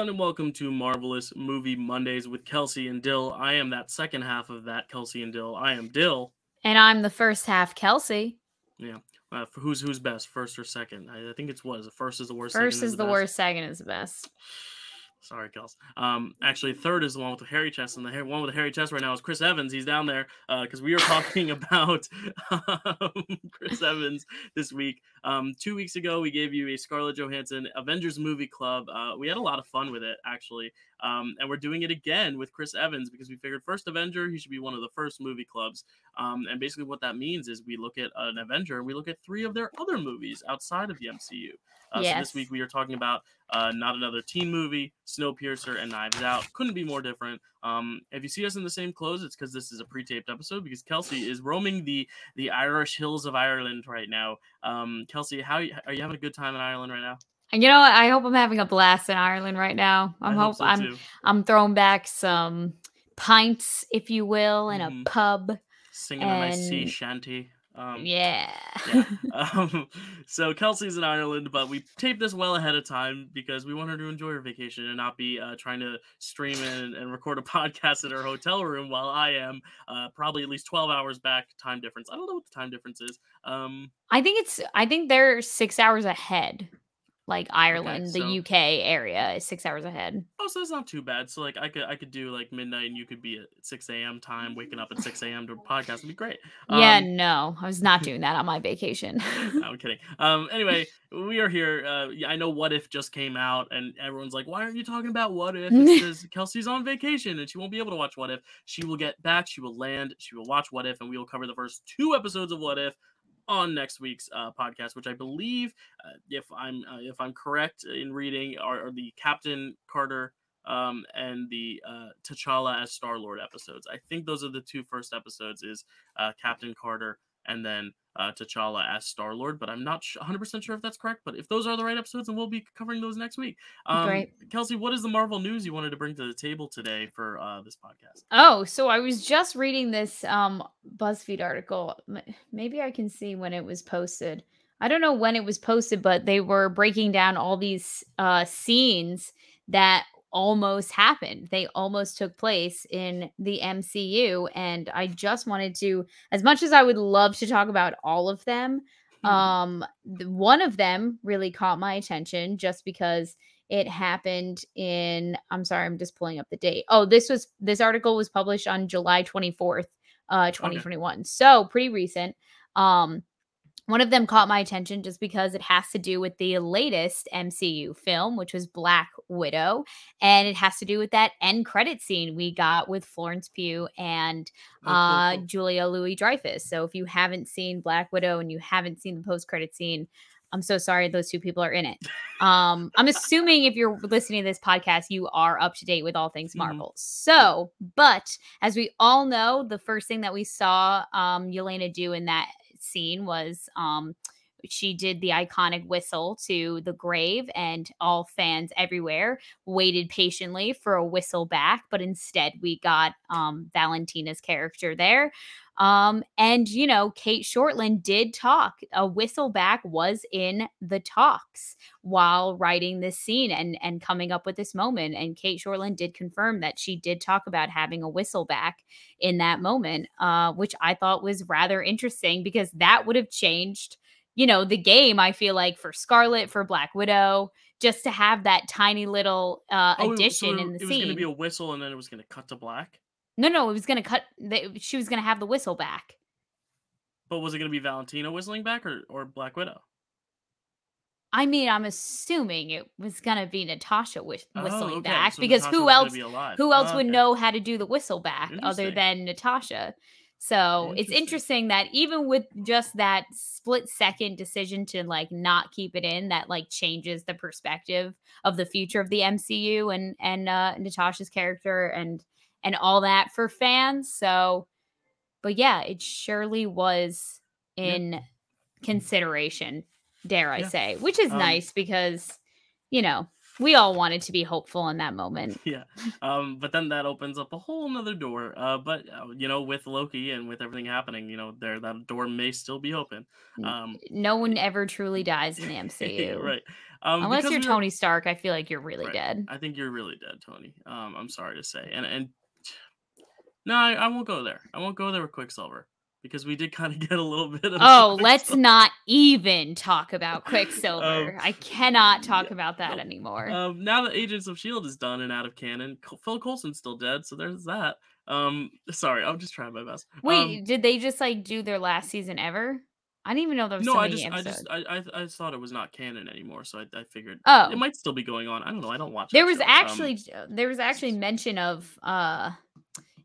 Everyone, and welcome to Marvelous Movie Mondays with Kelsey and Dyl. I am that second half of that Kelsey and Dyl. I am Dyl. And I'm the first half, Kelsey. Yeah. Uh, who's who's best, first or second? I, I think it's what is the first is the worst. First is, the, the best. worst, second is the best. Sorry, Kels. Um, actually, third is the one with the hairy chest, and the one with the hairy chest right now is Chris Evans. He's down there because uh, we were talking about um, Chris Evans this week. Um, two weeks ago, we gave you a Scarlett Johansson Avengers movie club. Uh, we had a lot of fun with it, actually. Um, and we're doing it again with Chris Evans because we figured first Avenger, he should be one of the first movie clubs. Um, and basically, what that means is we look at an Avenger and we look at three of their other movies outside of the MCU. Uh, yes. So this week we are talking about uh, not another teen movie, Snowpiercer, and Knives Out. Couldn't be more different. Um, if you see us in the same clothes, it's because this is a pre-taped episode because Kelsey is roaming the the Irish hills of Ireland right now. Um, Kelsey, how are you having a good time in Ireland right now? And you know what? I hope I'm having a blast in Ireland right now. I'm I hope, so I'm I'm throwing back some pints, if you will, in mm-hmm. a pub. Singing and... a nice sea shanty. Um, yeah. yeah. Um, so Kelsey's in Ireland, but we taped this well ahead of time because we want her to enjoy her vacation and not be uh, trying to stream in and record a podcast in her hotel room while I am uh, probably at least 12 hours back time difference. I don't know what the time difference is. Um, I think it's, I think they're six hours ahead like Ireland, okay, so, the UK area is six hours ahead. Oh, so it's not too bad. So like I could I could do like midnight and you could be at six a.m. time, waking up at six a.m. to a podcast would be great. yeah, um, no, I was not doing that on my vacation. I'm kidding. Um, anyway, we are here. Uh, I know What If just came out, and everyone's like, "Why aren't you talking about What If?" Because Kelsey's on vacation and she won't be able to watch What If. She will get back. She will land. She will watch What If, and we will cover the first two episodes of What If on next week's uh, podcast, which I believe, uh, if I'm uh, if I'm correct in reading, are, are the Captain Carter um, and the uh, T'Challa as Star Lord episodes. I think those are the two first episodes. Is uh, Captain Carter and then uh, T'Challa as Star Lord, but I'm not 100% sure if that's correct. But if those are the right episodes, and we'll be covering those next week. Um, Great. Kelsey, what is the Marvel news you wanted to bring to the table today for uh, this podcast? Oh, so I was just reading this um, BuzzFeed article. Maybe I can see when it was posted. I don't know when it was posted, but they were breaking down all these uh, scenes that almost happened. They almost took place in the MCU. And I just wanted to, as much as I would love to talk about all of them, mm-hmm. um, one of them really caught my attention just because it happened in i'm sorry i'm just pulling up the date oh this was this article was published on july 24th uh 2021 okay. so pretty recent um one of them caught my attention just because it has to do with the latest MCU film, which was Black Widow. And it has to do with that end credit scene we got with Florence Pugh and uh. Julia Louis Dreyfus. So if you haven't seen Black Widow and you haven't seen the post credit scene, I'm so sorry those two people are in it. Um, I'm assuming if you're listening to this podcast, you are up to date with all things mm-hmm. Marvel. Mm-hmm. So, but as we all know, the first thing that we saw um, Yelena do in that scene was um she did the iconic whistle to the grave and all fans everywhere waited patiently for a whistle back but instead we got um, valentina's character there um, and you know Cate Shortland did talk a whistle back was in the talks while writing this scene and and coming up with this moment and Cate Shortland did confirm that she did talk about having a whistle back in that moment uh, which i thought was rather interesting because that would have changed you know, the game, I feel like for Scarlett, for Black Widow, just to have that tiny little uh, oh, addition so in the it scene. It was going to be a whistle and then it was going to cut to black? No, no, it was going to cut. She was going to have the whistle back. But was it going to be Valentina whistling back or, or Black Widow? I mean, I'm assuming it was gonna be Natasha whistling oh, okay. back so because Natasha who else? Who else oh, would know how to do the whistle back other than Natasha? So it's interesting that even with just that split second decision to like not keep it in, that like changes the perspective of the future of the MCU and and uh, Natasha's character and and all that for fans. So, but yeah, it surely was in yeah. consideration, dare I yeah. say, which is um, nice because you know We all wanted to be hopeful in that moment. yeah. Um, but then that opens up a whole nother door. Uh, but uh, you know, with Loki and with everything happening, you know, there that door may still be open. Um, no one ever truly dies in the MCU, right? Um, Unless you're we were- Tony Stark, I feel like you're really Right. dead. I think you're really dead, Tony. Um, I'm sorry to say, and and no, I, I won't go there. I won't go there with Quicksilver because we did kind of get a little bit of. Oh, let's not even talk about Quicksilver. I cannot talk Um, yeah, about that anymore. Um, now that Agents of Shield is done and out of canon, Phil Coulson's still dead, so there's that. Um, sorry, I'm just trying my best. Wait, um, did they just like do their last season ever? I didn't even know there was no, so I just, I just, I, I, I thought it was not canon anymore, so I, I figured oh, it might still be going on. I don't know. I don't watch. there was show. Um, actually there was actually mention of uh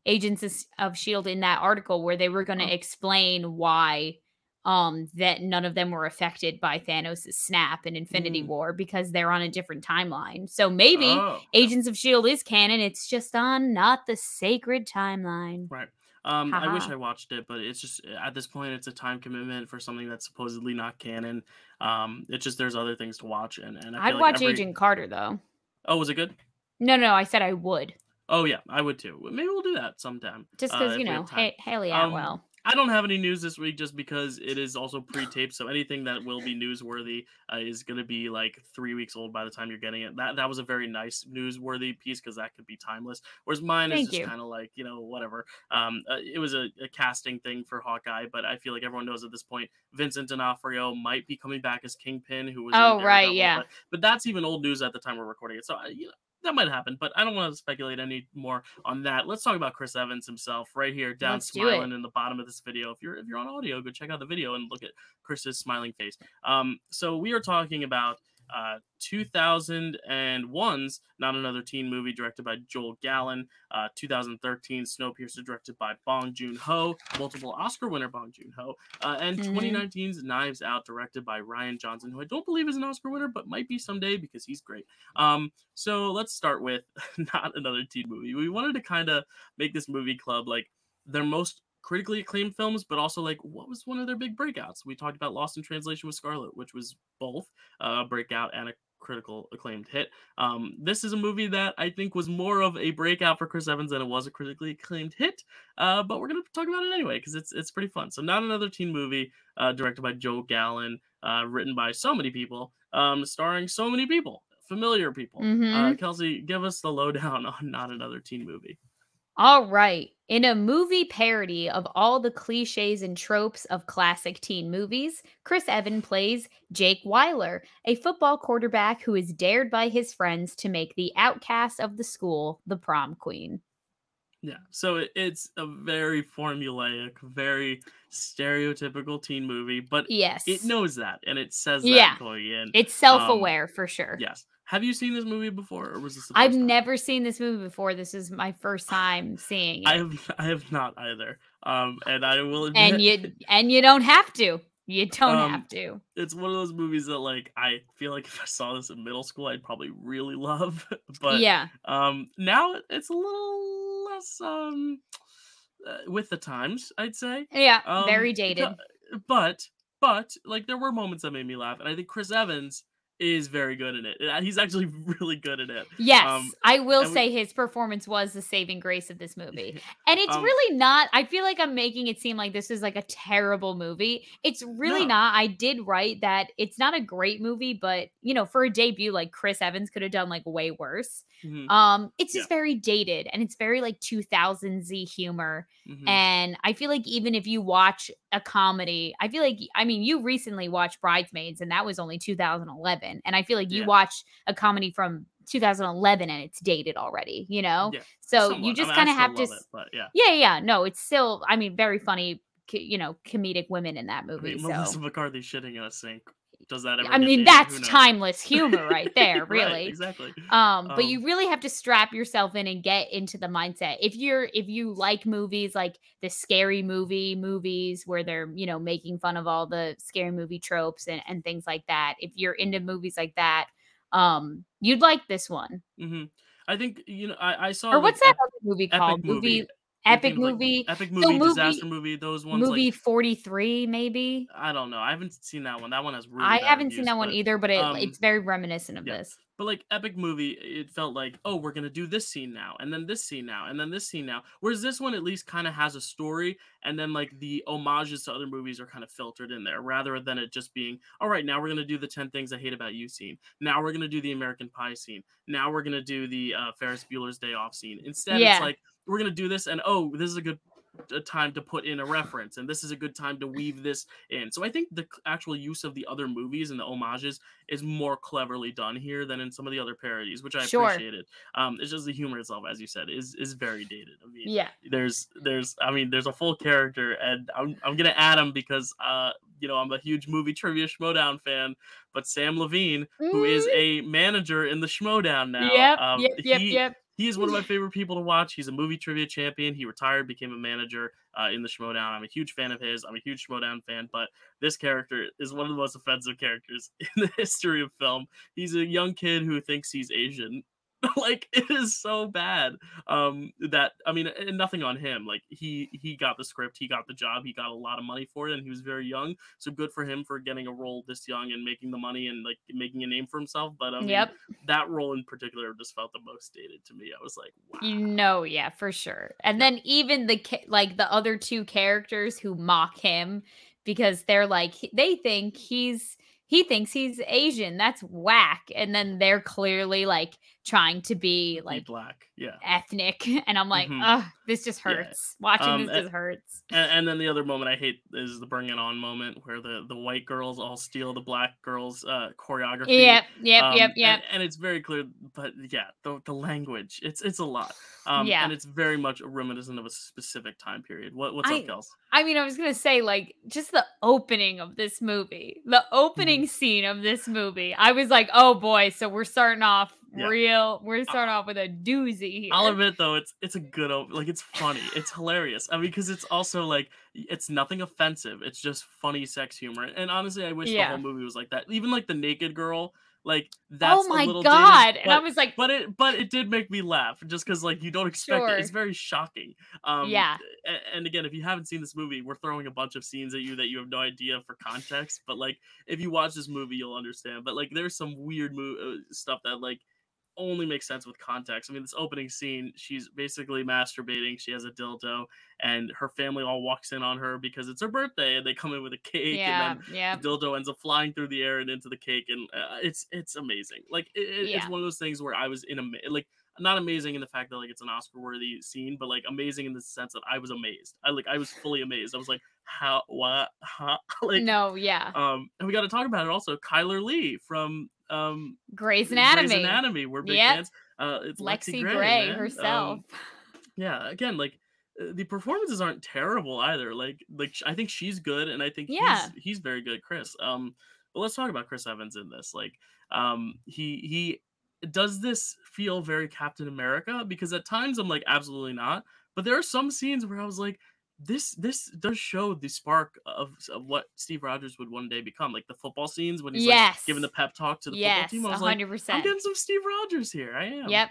agents of, shield in that article where they were going to Oh. explain why um that none of them were affected by Thanos' snap in Infinity Mm. War because they're on a different timeline. So maybe oh. Agents of Shield is canon, it's just on not the sacred timeline. Right. Um, I wish I watched it, but it's just at this point it's a time commitment for something that's supposedly not canon. Um, it's just there's other things to watch, and and I I'd feel watch every... Agent Carter though. Oh, was it good? No, no, I said I would. Oh yeah, I would too. Maybe we'll do that sometime. Just uh, because, if you know, have time. ha- Hayley Um, Atwell. I don't have any news this week just because it is also pre-taped. So anything that will be newsworthy uh, is going to be like three weeks old by the time you're getting it. That that was a very nice newsworthy piece because that could be timeless. Whereas mine Thank is just kind of like you know whatever. Um, uh, it was a, a casting thing for Hawkeye, but I feel like everyone knows at this point Vincent D'Onofrio might be coming back as Kingpin, who was in Oh, right, Daredevil, yeah. But, but that's even old news at the time we're recording it. So I, you know. That might happen, but I don't want to speculate any more on that. Let's talk about Chris Evans himself right here, down Let's do smiling in the bottom of this video. If you're if you're on audio, go check out the video and look at Chris's smiling face. Um, so we are talking about uh 2001's Not Another Teen movie directed by Joel Gallen, uh 2013 Snowpiercer directed by Bong Joon-ho, multiple Oscar winner Bong Joon-ho, uh, and Mhm. 2019's Knives Out directed by Rian Johnson, who I don't believe is an Oscar winner, but might be someday because he's great. Um, so let's start with Not Another Teen movie. We wanted to kind of make this movie club like their most critically acclaimed films, but also like what was one of their big breakouts? We talked about Lost in Translation with Scarlett, which was both a breakout and a critical acclaimed hit. Um, this is a movie that I think was more of a breakout for Chris Evans than it was a critically acclaimed hit. Uh, but we're gonna talk about it anyway because it's it's pretty fun. So not another teen movie, uh, directed by Joel Gallen, uh, written by so many people, um, starring so many people, familiar people. Uh, Mhm. Kelsey, give us the lowdown on not another teen movie. All right. In a movie parody of all the cliches and tropes of classic teen movies, Chris Evan plays Jake Weiler, a football quarterback who is dared by his friends to make the outcast of the school the prom queen. Yeah, so it, it's a very formulaic, very stereotypical teen movie, but Yes. it knows that and it says that Yeah. going in. it's um, self aware for sure. Yes. Have you seen this movie before, or was this? I've time? never seen this movie before. This is my first time seeing it. I have. I have not either. Um, and I will admit, and you and you don't have to. You don't Um, have to. it's one of those movies that, like, I feel like if I saw this in middle school, I'd probably really love. but yeah. um, now it's a little less um, uh, with the times, I'd say. Yeah. Um, very dated. but but like there were moments that made me laugh, and I think Chris Evans is very good in it. Uh, He's actually really good in it. Yes, um, I will we- say his performance was the saving grace of this movie. And it's Um, really not. I feel like I'm making it seem like this is like a terrible movie. It's really No. not. I did write that it's not a great movie, but you know, for a debut, like Chris Evans could have done like way worse. Mhm, Um, it's Yeah. just very dated and it's very like 2000s y humor. mhm. And I feel like even if you watch a comedy, I feel like I mean you recently watched Bridesmaids and that was only 2011. And I feel like you Yeah. watched a comedy from 2011 and it's dated already, you know? Yeah, So somewhat. You just mean, kind of have to it, but yeah. Yeah, yeah, no, it's still I mean very funny, you know, comedic women in that I movie. mean, so Melissa McCarthy shitting in a sink. Does that ever? I mean made? that's timeless humor right there, Right, really. exactly. um but Um, you really have to strap yourself in and get into the mindset if you're if you like movies like the scary movie movies where they're you know making fun of all the scary movie tropes and, and things like that if you're into movies like that um you'd like this one hmm I think you know. I, I saw. or like, what's that ep- other movie called movie. movie epic themed, like, movie epic so movie, movie- disaster movie. Those ones. movie Like, 43 maybe I don't know. I haven't seen that one. That one has really. i haven't seen reviews, that one either but it, um, it's very reminiscent of yeah. this But like epic movie, it felt like, oh, we're gonna do this scene now, and then this scene now, and then this scene now. Whereas this one at least kind of has a story, and then like the homages to other movies are kind of filtered in there, rather than it just being, all right, now we're gonna do the ten things I hate about you scene. Now we're gonna do the American Pie scene. Now we're gonna do the uh, Ferris Bueller's Day Off scene. Instead, Yeah. it's like we're gonna do this, and oh, this is a good time to put in a reference and this is a good time to weave this in so i think the actual use of the other movies and the homages is more cleverly done here than in some of the other parodies which i Sure. appreciated um it's just the humor itself as you said is is very dated i mean Yeah. there's there's i mean there's a full character and i'm, I'm gonna add him because uh you know i'm a huge movie trivia schmoedown fan but Samm Levine who is a manager in the schmoedown now Yep. um, yep. Yep. Yep. He is one of my favorite people to watch. He's a movie trivia champion. He retired, became a manager uh, in the Schmoedown. I'm a huge fan of his. I'm a huge Schmoedown fan, but this character is one of the most offensive characters in the history of film. He's a young kid who thinks he's Asian. like it is so bad um that i mean and nothing on him like he he got the script he got the job he got a lot of money for it and he was very young so good for him for getting a role this young and making the money and like making a name for himself but I mean, Yep. that role in particular just felt the most dated to me. I was like, wow. You know, yeah, for sure. And then even the like the other two characters who mock him because they're like they think he's he thinks he's Asian. That's whack. And then they're clearly like trying to be Be like black, yeah. ethnic and I'm like, ugh, this just Yeah. hurts. Watching Um, this a- just hurts. And, and then the other moment I hate is the bring it on moment where the the white girls all steal the black girls' uh, choreography. Yep, yep, Um, yep, and- yep. And, it's very clear, but yeah, the, the language, it's it's a lot. Um, Yeah. And it's very much a reminiscent of a specific time period. What what's I- up, Kels? I mean, I was gonna say, like, just the opening of this movie, the Mm-hmm. opening scene of this movie. I was like, oh boy, so we're starting off Yeah. real. We're starting off with a doozy here. I'll admit though, it's it's a good op- like it's funny, it's hilarious. I mean, because it's also like it's nothing offensive. It's just funny sex humor. And honestly, I wish the whole movie was like that. Even like the naked girl, like that's oh a my little god! dated, and I was like, but it but it did make me laugh just because like you don't expect it. It's very shocking. Um, Yeah. a- And again, if you haven't seen this movie, we're throwing a bunch of scenes at you that you have no idea for context. But like, if you watch this movie, you'll understand. But like, there's some weird mo- uh, stuff that like only makes sense with context. I mean, this opening scene, she's basically masturbating. She has a dildo, and her family all walks in on her because it's her birthday, and they come in with a cake, yeah, and then yeah, the dildo ends up flying through the air and into the cake, and uh, it's it's amazing. Like it, it- it's one of those things where I was in a like not amazing in the fact that like it's an Oscar worthy scene, but like amazing in the sense that I was amazed. I like I was fully amazed. I was like, how what huh? like no, yeah. um and we got to talk about it also. Chyler Leigh from um Grey's Anatomy, Grey's Anatomy. We're big Yep. fans. Uh, it's Lexi Lexi Gray, Gray, herself. Um, yeah, again, like uh, the performances aren't terrible either. Like, like I think she's good, and I think Yeah. he's he's very good, Chris. Um, but let's talk about Chris Evans in this. Like, um, he he does this feel very Captain America because at times I'm like absolutely not, but there are some scenes where I was like. This this does show the spark of, of what Steve Rogers would one day become, like the football scenes when he's yes, like giving the pep talk to the yes, football team. I was like, I'm getting some Steve Rogers here. I am. Yep.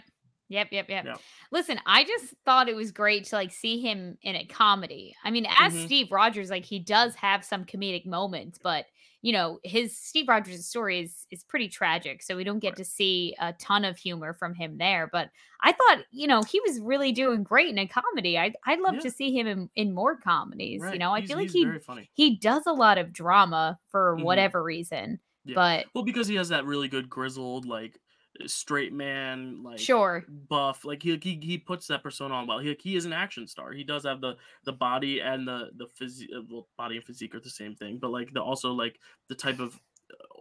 Yep, yep, yep. Yep. Listen, I just thought it was great to like see him in a comedy. I mean, as Mhm. Steve Rogers, like he does have some comedic moments, but you know, his Steve Rogers' story is is pretty tragic, so we don't get Right. to see a ton of humor from him there. But I thought, you know, he was really doing great in a comedy. I I'd love Yeah. to see him in, in more comedies. You Right. know, I He's- feel like he's he very funny. he does a lot of drama for Mhm. whatever reason. Yeah. But Well, because he has that really good grizzled, like straight man, like sure. buff. Like he, he he puts that persona on well. He he is an action star. He does have the the body and the the physique. Well, body and physique are the same thing, but like the also like the type of uh,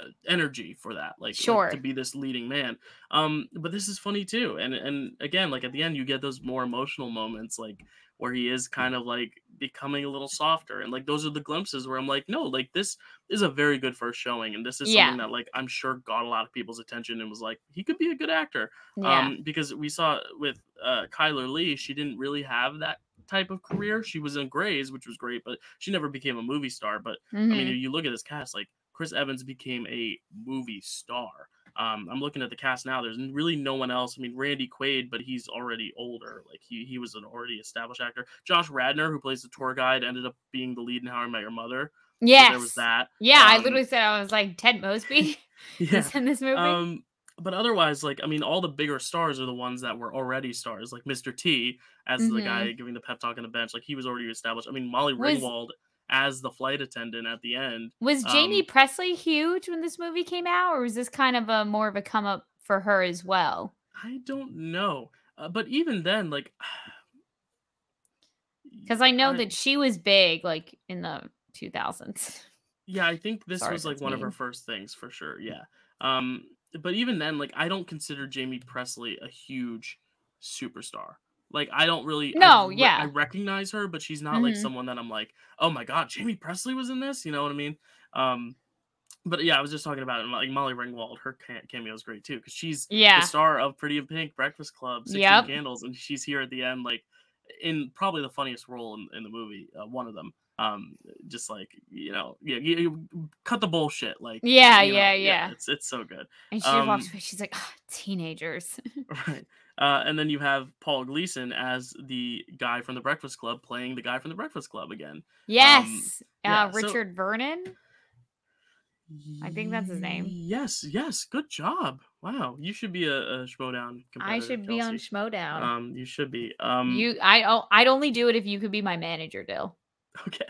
uh, energy for that like, like, Sure. to be this leading man um but this is funny too and and again like at the end you get those more emotional moments like where he is kind of like becoming a little softer and like those are the glimpses where i'm like no like this is a very good first showing and this is Yeah. something that like i'm sure got a lot of people's attention and was like he could be a good actor Yeah. um because we saw with uh Chyler Leigh she didn't really have that type of career she was in grays which was great but she never became a movie star but I Mhm. mean, you look at this cast, like Chris Evans became a movie star. Um, I'm looking at the cast now. There's really no one else. I mean, Randy Quaid, but he's already older. Like he he was an already established actor. Josh Radnor, who plays the tour guide, ended up being the lead in How I Met Your Mother. So there was that. Yeah, I Um, literally said I was like Ted Mosby Yeah. in this movie. Um, but otherwise, like I mean, all the bigger stars are the ones that were already stars, like Mr. T as the Mhm. guy giving the pep talk on the bench, like he was already established. I mean, Molly Was- Ringwald as the flight attendant at the end. Was Jaime Um, Pressly huge when this movie came out, or was this kind of a more of a come up for her as well? I don't know, uh, but even then, like, Because I know I- that she was big, like in the 2000s. Yeah, I think this Sorry, was like one of her first things for sure. Yeah. Um, but even then, like I don't consider Jaime Pressly a huge superstar. Like I don't really I No, re- yeah. I recognize her, but she's not like Mhm. someone that I'm like, oh my god, Jaime Pressly was in this. You know what I mean? Um, but yeah, I was just talking about it. Like Molly Ringwald, her cameo is great too because she's Yeah. the star of Pretty in Pink, Breakfast Club, Sixteen Yep. Candles, and she's here at the end, like in probably the funniest role in, in the movie, uh, one of them. Um, just like you know, yeah, you, you cut the bullshit, like Yeah, you know, yeah, yeah. It's it's so good, And she Um, walks away. She's like, "Ah, teenagers. right? Uh, and then you have Paul Gleason as the guy from the Breakfast Club playing the guy from the Breakfast Club again. yes. yeah, uh, so- Richard Vernon. I think that's his name. Yes, yes, good job. Wow, you should be a, a Schmoedown. I should be on. Schmoedown. Um, you should be. Um, you, I, oh, I'd only do it if you could be my manager, Dyl, okay?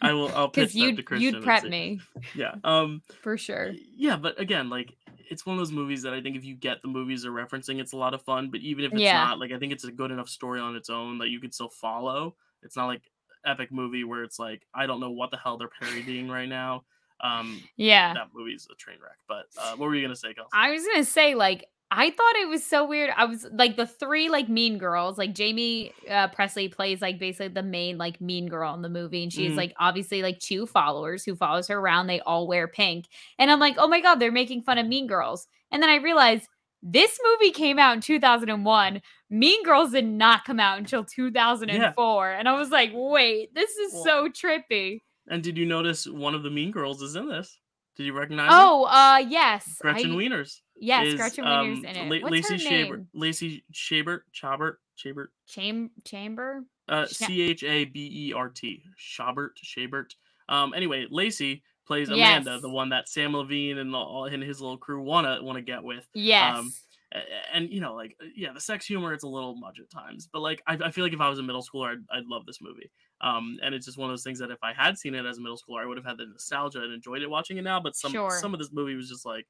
I will. I'll pitch because you'd to Kristian you'd prep me Yeah. Um. for sure. Yeah, but again, like it's one of those movies that I think if you get the movies they're referencing, it's a lot of fun. But even if it's Yeah. not, like I think it's a good enough story on its own that you could still follow. It's not like epic movie where it's like I don't know what the hell they're parodying right now. Um, Yeah. that movie's a train wreck. But uh, what were you gonna say, Kelsey? I was gonna say, like, I thought it was so weird. I was like the three like mean girls. Like Jaime uh, Pressly plays like basically the main like mean girl in the movie, and she's Mhm. like obviously like two followers who follows her around. They all wear pink, and I'm like, oh my god, they're making fun of Mean Girls. And then I realized this movie came out in 2001. Mean Girls did not come out until 2004, and I was like, wait, this is Well, so trippy. And did you notice one of the Mean Girls is in this? Did you recognize? her? Oh, uh, yes, Gretchen I- Wieners. Yes, is, Gretchen Wieners um, in it. What's Lacey her name? Lacey Shabert, Chabert, Shabert, Cham- Chamber. uh, C H A B E R T, Shabert, Shabert. Um, anyway, Lacey plays Amanda, Yes. the one that Samm Levine and all and his little crew wanna wanna get with. Yes. A- a- And you know, like yeah, the sex humor it's a little much at times, but like I, I feel like if I was a middle schooler, I'd, I'd love this movie. Um, and it's just one of those things that if I had seen it as a middle schooler, I would have had the nostalgia and enjoyed it watching it now. But some Sure. some of this movie was just like,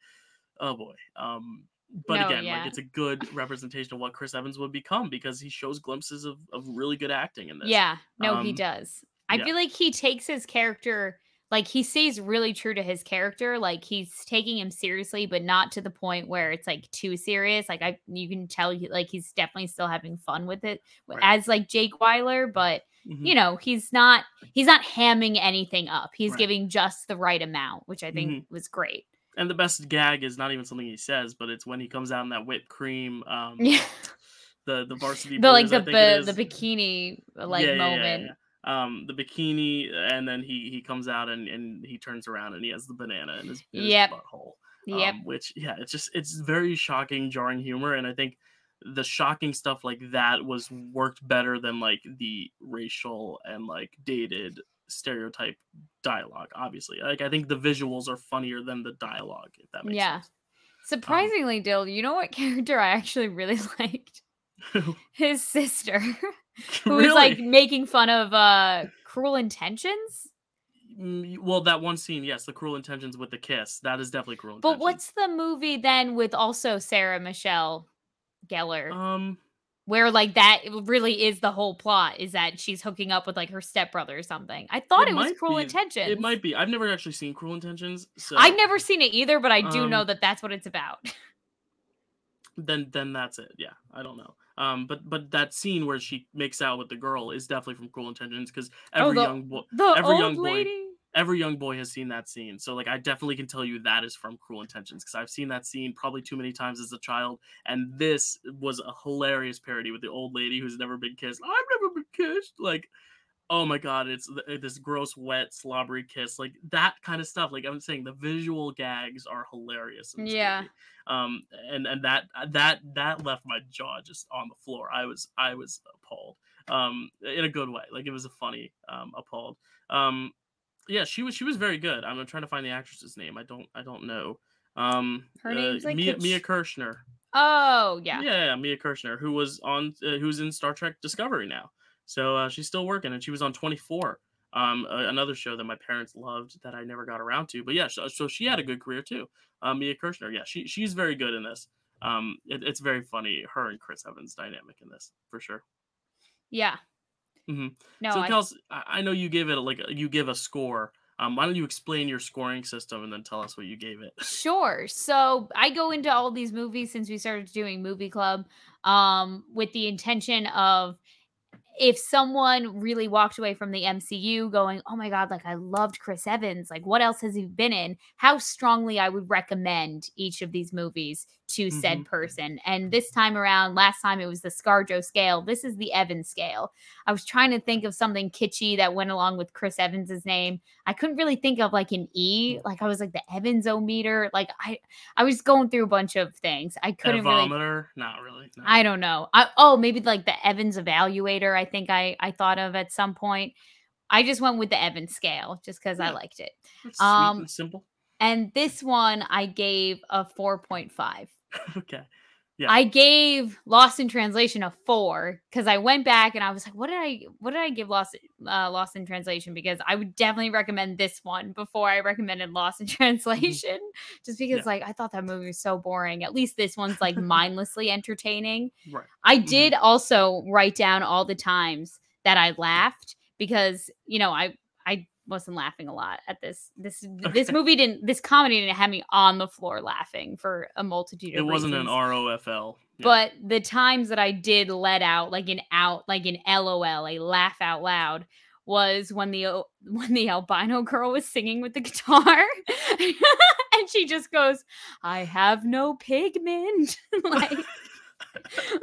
oh boy. Um, but No, again, yeah. like it's a good representation of what Chris Evans would become because he shows glimpses of, of really good acting in this. yeah. No, he um, does. I yeah. feel like he takes his character like he stays really true to his character. Like he's taking him seriously, but not to the point where it's like too serious. Like I, you can tell, he, like he's definitely still having fun with it Right. as like Jake Weiler, but Mhm. you know he's not he's not hamming anything up. He's Right. giving just the right amount, which I think Mhm. was great. And the best gag is not even something he says, but it's when he comes out in that whipped cream. Um, Yeah, the the varsity the like the it the, the bikini like Yeah, moment. yeah. Um, the bikini, and then he he comes out and and he turns around and he has the banana in his, in his Yep. butthole. Yep. Um, which yeah, it's just it's very shocking, jarring humor, and I think the shocking stuff like that was worked better than like the racial and like dated stereotype dialogue. Obviously, like I think the visuals are funnier than the dialogue. If that makes Yeah. Surprisingly, Dyl, you know what character I actually really liked? sense. His sister, who was like making fun of uh cruel intentions. Mm, well, that one scene, yes, the cruel intentions with the kiss. That is definitely cruel. But what's the movie then with also Sarah Michelle Gellar, um? where like that really is the whole plot is that she's hooking up with like her stepbrother or something? I thought It it, was Cruel be- Intentions. It might be. I've never actually seen Cruel Intentions, so I've never seen it either, but I do know Um, that that's what it's about. then then that's it. Yeah, I don't know. Um, but but that scene where she makes out with the girl is definitely from Cruel Intentions because Oh, every the- young boy The every old young boy- lady. Every young boy has seen that scene. So like I definitely can tell you that is from Cruel Intentions because I've seen that scene probably too many times as a child. And this was a hilarious parody with the old lady who's never been kissed. I've never been kissed. Like, oh my god, it's th- this gross, wet, slobbery kiss. Like that kind of stuff. Like I'm saying, the visual gags are hilarious. Yeah. movie. Um, and and that that that left my jaw just on the floor. I was I was appalled. Um, in a good way. Like it was a funny um appalled. Um, yeah, she was she was very good. I'm trying to find the actress's name. I don't I don't know. Um, Her uh, name's, like, Mia Kach- Mia Kirshner. Oh yeah. Yeah, yeah, Mia Kirshner, who was on, uh, who's in Star Trek Discovery now. So uh, she's still working, and she was on 24, um, a- another show that my parents loved that I never got around to. But yeah, so, so she had a good career too. Uh, Mia Kirshner, yeah, she she's very good in this. Um, it, it's very funny her and Chris Evans dynamic in this for sure. Yeah. Mhm. No, so, I, Kels, I, I know you give it like you give a score. Um, why don't you explain your scoring system and then tell us what you gave it? Sure. So I go into all these movies since we started doing movie club um with the intention of if someone really walked away from the MCU going, "Oh my god, like I loved Chris Evans. Like what else has he been in?" How strongly I would recommend each of these movies to said Mhm. person. And this time around, last time it was the ScarJo scale. This is the Evans scale. I was trying to think of something kitschy that went along with Chris Evans's name. I couldn't really think of like an E. Like I was like the Evans o meter. Like I I was going through a bunch of things. I couldn't really Not really. no. I don't know. I, oh, maybe like the Evans evaluator. I think I I thought of at some point. I just went with the Evans scale just because I liked it. Um, and simple. And this one I gave a four point five. okay. Yeah. I gave Lost in Translation a four because I went back and I was like, what did I what did I give Lost uh, Lost in Translation? Because I would definitely recommend this one before I recommended Lost in Translation, just because Mm-hmm. Yeah. like I thought that movie was so boring. At least this one's like mindlessly entertaining. Right. I Mhm. did also write down all the times that I laughed because you know I wasn't laughing a lot at this this this movie didn't this comedy didn't have me on the floor laughing for a multitude of It wasn't an. ROFL. Yeah. But the times that I did let out like an out like an LOL, a laugh out loud was when the when the albino girl was singing with the guitar and she just goes, "I have no pigment." like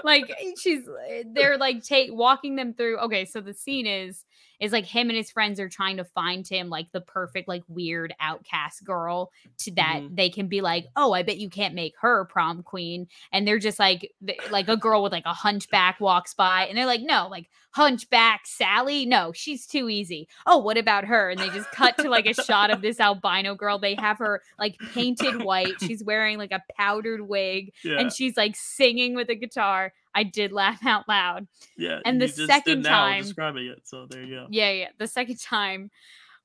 like she's eh, they're like take walking them through okay so the scene is is like him and his friends are trying to find him like the perfect like weird outcast girl to that Mhm. they can be like oh i bet you can't make her prom queen and they're just like like a girl with like a hunchback walks by and they're like no like hunchback sally no she's too easy oh what about her and they just cut to like a shot of this albino girl they have her like painted white she's wearing like a powdered wig yeah. and she's like singing with a guitar. I did laugh out loud. yeah. and the you just did second time- describing it. So there you go. Yeah, yeah. The second time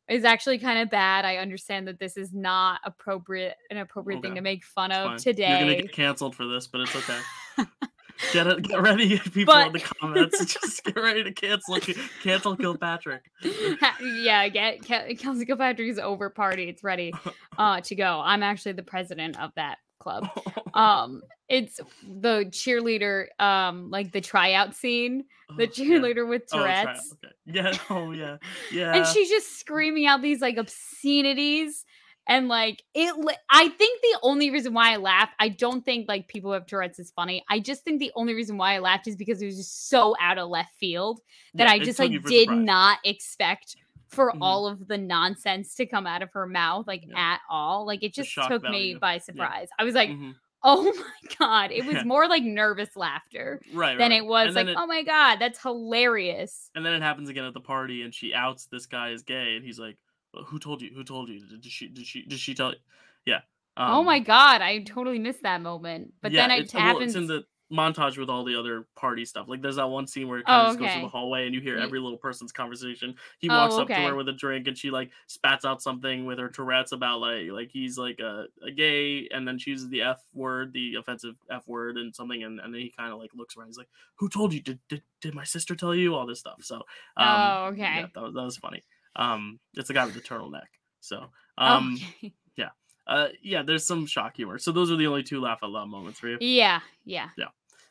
is actually kind of bad. I understand that this is not appropriate, an appropriate thing to make fun It's of fine. You're gonna get canceled for this, but it's okay. get it. Get ready, people in the comments. Just get ready to cancel. Cancel Kilpatrick. yeah, get Ke- Kelsey Kilpatrick is over party. It's ready uh, to go. I'm actually the president of that club. Um, it's the cheerleader, um, like the tryout scene, the Oh, yeah. cheerleader with Oh, Tourette's. Okay. Yeah. Oh yeah. Yeah. and she's just screaming out these like obscenities and like it i think the only reason why i laughed i don't think like people who have tourette's is funny i just think the only reason why i laughed is because it was just so out of left field that Yeah, i just like did not expect for Mhm. all of the nonsense to come out of her mouth like Yeah. at all like it just took value. me by surprise i was like Mhm. Oh my god it was more like nervous laughter right. than right. it was And like it- oh my god that's hilarious And then it happens again at the party, and she outs this guy as gay, and he's like, well, "Who told you? Who told you? Did, she? Did she? Did she tell you?" Yeah. oh um, my god i totally missed that moment but yeah, then it well, happens it's in the montage with all the other party stuff. Like there's that one scene where it Oh, kind of just goes through the hallway, and you hear every little person's conversation. He Oh, walks up to her with a drink, and she like spats out something with her Tourette's about like like he's like a, a gay, and then she uses the f word, the offensive f word, and something, and, and then he kind of like looks around. He's like, "Who told you? Did, did did my sister tell you all this stuff?" So um, Oh, okay. yeah, that was that was funny. Um, it's the guy with the turtleneck. So Oh, um, okay. uh, yeah, there's some shock humor. So those are the only two laugh out loud moments for you. yeah yeah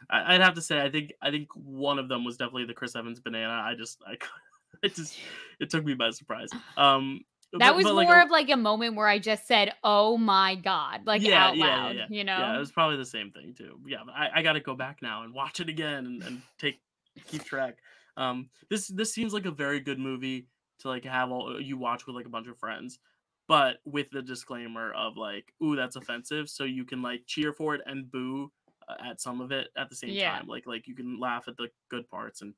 I, I'd have to say, I think I think one of them was definitely the Chris Evans banana. I just, I, it just, it took me by surprise. Um, that but- was but, like, more a- of like a moment where i just said oh my god like Yeah, out yeah, yeah, yeah. you know yeah, it was probably the same thing too. Yeah, but I, I got to go back now and watch it again and, and take keep track. Um, this this seems like a very good movie to like have all you watch with like a bunch of friends, but with the disclaimer of like, ooh, that's offensive, so you can like cheer for it and boo uh, at some of it at the same Yeah. time. Like like you can laugh at the good parts and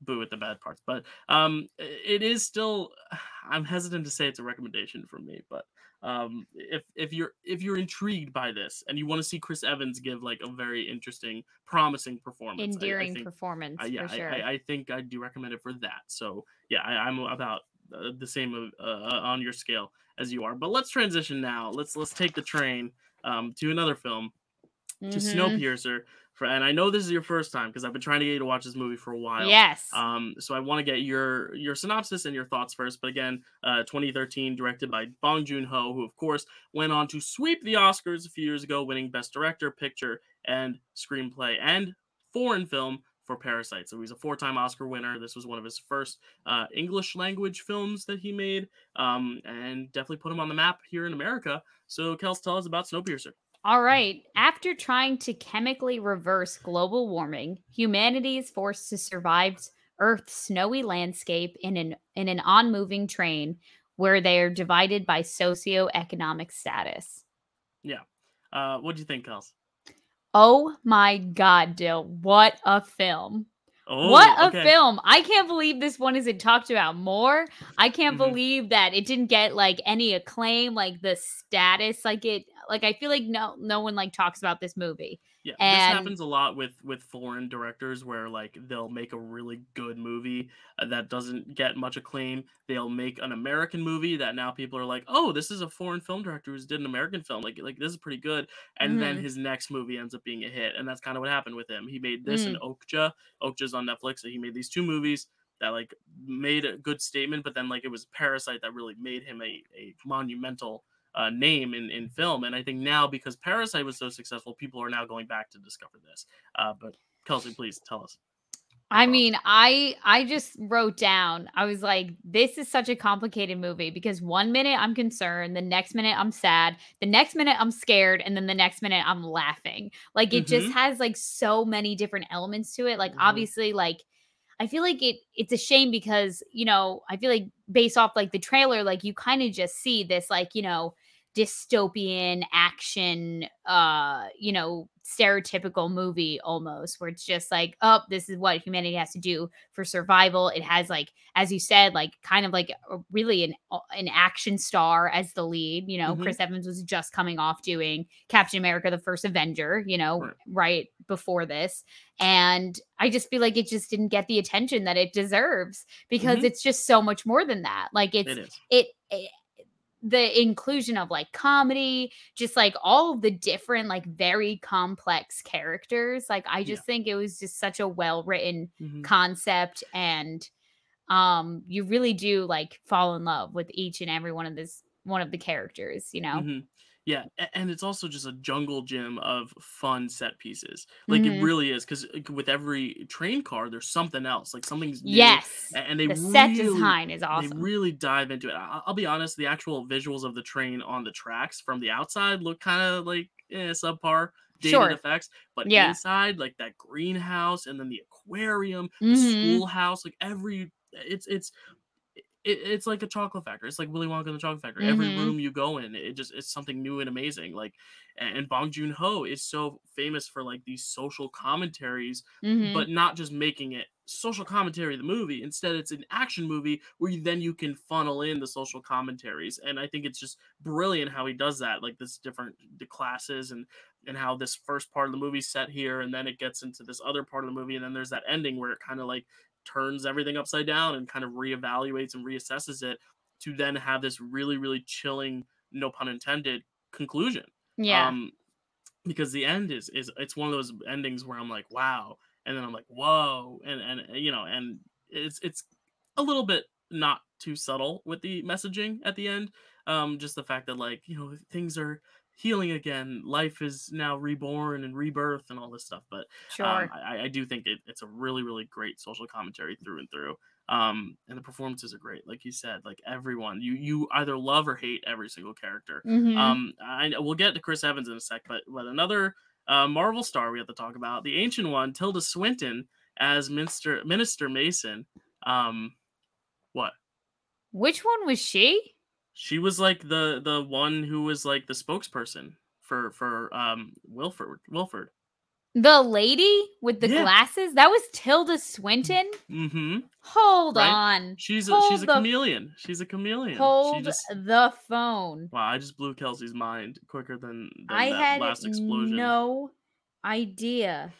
boo at the bad parts. But um, it is still. I'm hesitant to say it's a recommendation from me, but um, if if you're if you're intrigued by this and you want to see Chris Evans give like a very interesting, promising performance, endearing I, I think, performance uh, yeah, for sure. I, I, I think I do recommend it for that. So yeah, I, I'm about the same uh, uh, on your scale as you are. But let's transition now. Let's let's take the train um, to another film, to Mhm. Snowpiercer. For, and I know this is your first time because I've been trying to get you to watch this movie for a while. Yes. Um, so I want to get your your synopsis and your thoughts first. But again, uh, 2013, directed by Bong Joon Ho, who of course went on to sweep the Oscars a few years ago, winning Best Director, Picture, and Screenplay, and foreign film for Parasite. So he's a four-time Oscar winner. This was one of his first uh, English language films that he made, um, and definitely put him on the map here in America. So, Kels, tell us about Snowpiercer. All right. After trying to chemically reverse global warming, humanity is forced to survive Earth's snowy landscape in an in an on-moving train where they are divided by socioeconomic status. Yeah. Uh, what do you think, Kels? Oh my god, Dyl. What a film. Oh, what a okay. film. I can't believe this one isn't talked about more. I can't Mhm. believe that it didn't get like any acclaim, like the status like it like I feel like no no one like talks about this movie. Yeah, And- this happens a lot with with foreign directors where like they'll make a really good movie uh, that doesn't get much acclaim. They'll make an American movie that now people are like, "Oh, this is a foreign film director who's did an American film. Like like this is pretty good." And then Mhm. his next movie ends up being a hit, and that's kind of what happened with him. He made this Mm. and Okja. Okja's on Netflix. So he made these two movies that like made a good statement, but then like it was Parasite that really made him a, a monumental uh, name in, in film. And I think now because Parasite was so successful, people are now going back to discover this. Uh, but Kelsey, please tell us. I mean, I I just wrote down. I was like, this is such a complicated movie because one minute I'm concerned, the next minute I'm sad, the next minute I'm scared, and then the next minute I'm laughing. Like it just has like so many different elements to it. Like Mhm. obviously, like I feel like it it's a shame because, you know, I feel like based off like the trailer, like you kind of just see this like, you know, dystopian action uh you know stereotypical movie almost where it's just like oh this is what humanity has to do for survival it has like as you said like kind of like a, really an uh, an action star as the lead you know Mhm. chris evans was just coming off doing captain america the first avenger you know Right. right before this and i just feel like it just didn't get the attention that it deserves because Mhm. it's just so much more than that like it's it, it the inclusion of like comedy just like all of the different like very complex characters like i Yeah. just think it was just such a well written Mhm. concept and um you really do like fall in love with each and every one of this one of the characters you know Mhm. Yeah, and it's also just a jungle gym of fun set pieces. Like it Mhm. really is, because with every train car, there's something else, like something's new. yes and they the set really, design is They awesome really dive into it. I'll be honest, the actual visuals of the train on the tracks from the outside look kind of like eh, subpar dated Sure. effects, but Yeah. inside, like that greenhouse and then the aquarium, the Mhm. schoolhouse, like every it's it's it, it's like a chocolate factory. It's like Willy Wonka and the Chocolate Factory. Every Mhm. room you go in, it just it's something new and amazing. Like, and, Bong Joon Ho is so famous for like these social commentaries, Mhm. but not just making it social commentary of the movie. Instead, it's an action movie where you, then you can funnel in the social commentaries. And I think it's just brilliant how he does that. Like this different the classes and and how this first part of the movie set here, and then it gets into this other part of the movie, and then there's that ending where it kind of like turns everything upside down and kind of reevaluates and reassesses it to then have this really really chilling no pun intended conclusion. Yeah. Um because the end is is it's one of those endings where i'm like wow. And then i'm like whoa. And and you know and it's it's a little bit not too subtle with the messaging at the end. Um just the fact that like you know things are healing again life is now reborn and rebirth and all this stuff but sure um, I, I do think it, it's a really, really great social commentary through and through. Um, and the performances are great, like you said. Like everyone, you you either love or hate every single character. Mhm. Um, I we'll get to Chris Evans in a sec, but but another uh, Marvel star we have to talk about, the ancient one, Tilda Swinton as Minister Minister Mason. Um, what? which one was she She was like the the one who was like the spokesperson for for um Wilford Wilford. The lady with the Yeah. glasses? That was Tilda Swinton? Mm-hmm. Hold Right? on. She's a, Hold she's a the- chameleon. She's a chameleon. she Hold just the phone. wow. I just blew Kelsey's mind quicker than, than I that had last explosion. no idea.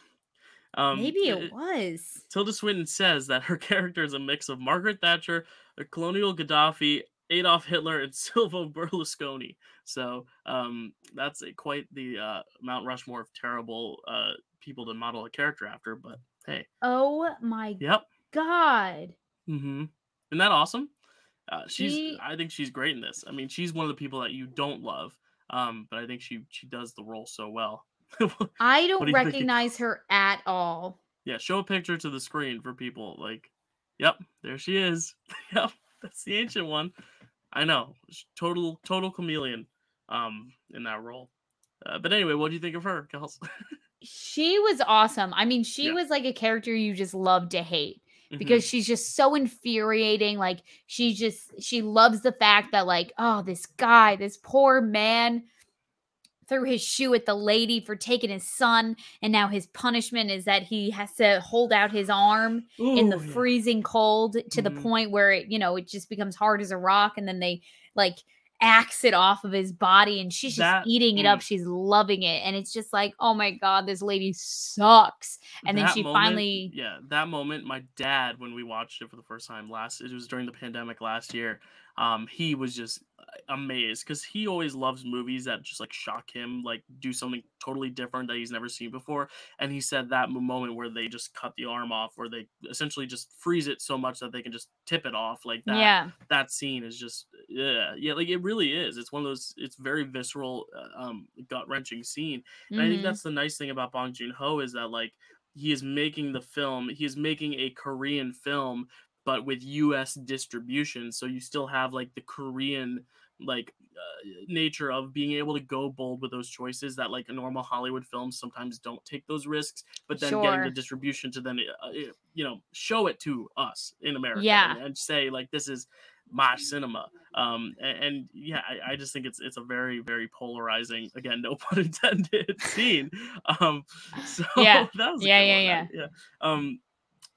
um, Maybe uh, it was. Tilda Swinton says that her character is a mix of Margaret Thatcher, the colonial Gaddafi, Adolf Hitler, and Silvio Berlusconi. So um, that's a, quite the uh, Mount Rushmore of terrible uh, people to model a character after. But hey, Oh my yep. god. Mm-hmm. Isn't that awesome? Uh, she's. She- I think she's great in this. I mean, she's one of the people that you don't love, um, but I think she she does the role so well. I do don't recognize her at all. yeah, show a picture to the screen for people. Like, yep, there she is. yep, that's the ancient one. I know, total total chameleon, um, in that role. Uh, but anyway, what do you think of her, Kels? She was awesome. I mean, she Yeah. was like a character you just love to hate. Mhm. because she's just so infuriating like she just she loves the fact that like oh this guy this poor man threw his shoe at the lady for taking his son and now his punishment is that he has to hold out his arm in the yeah. freezing cold to the Mhm. point where it you know it just becomes hard as a rock and then they like axe it off of his body and she's just That- eating it mm. up she's loving it and it's just like oh my god this lady sucks and then she moment- finally yeah that moment my dad when we watched it for the first time last it was during the pandemic last year um he was just uh, amazed because he always loves movies that just like shock him like do something totally different that he's never seen before. And he said that moment where they just cut the arm off where they essentially just freeze it so much that they can just tip it off like that yeah. that scene is just yeah yeah like it really is. It's one of those it's very visceral uh, um gut wrenching scene. And I think Mhm. that's the nice thing about Bong Joon Ho is that like he is making the film, he is making a Korean film, but with U.S. distribution. So you still have like the Korean like uh, nature of being able to go bold with those choices that like a normal Hollywood films sometimes don't take those risks, but then getting the distribution to then uh, you know show it to us in America Yeah. and, and say like this is my cinema um and, and yeah I, I just think it's it's a very very polarizing again no pun intended scene um so Yeah. that was a Yeah, yeah, yeah um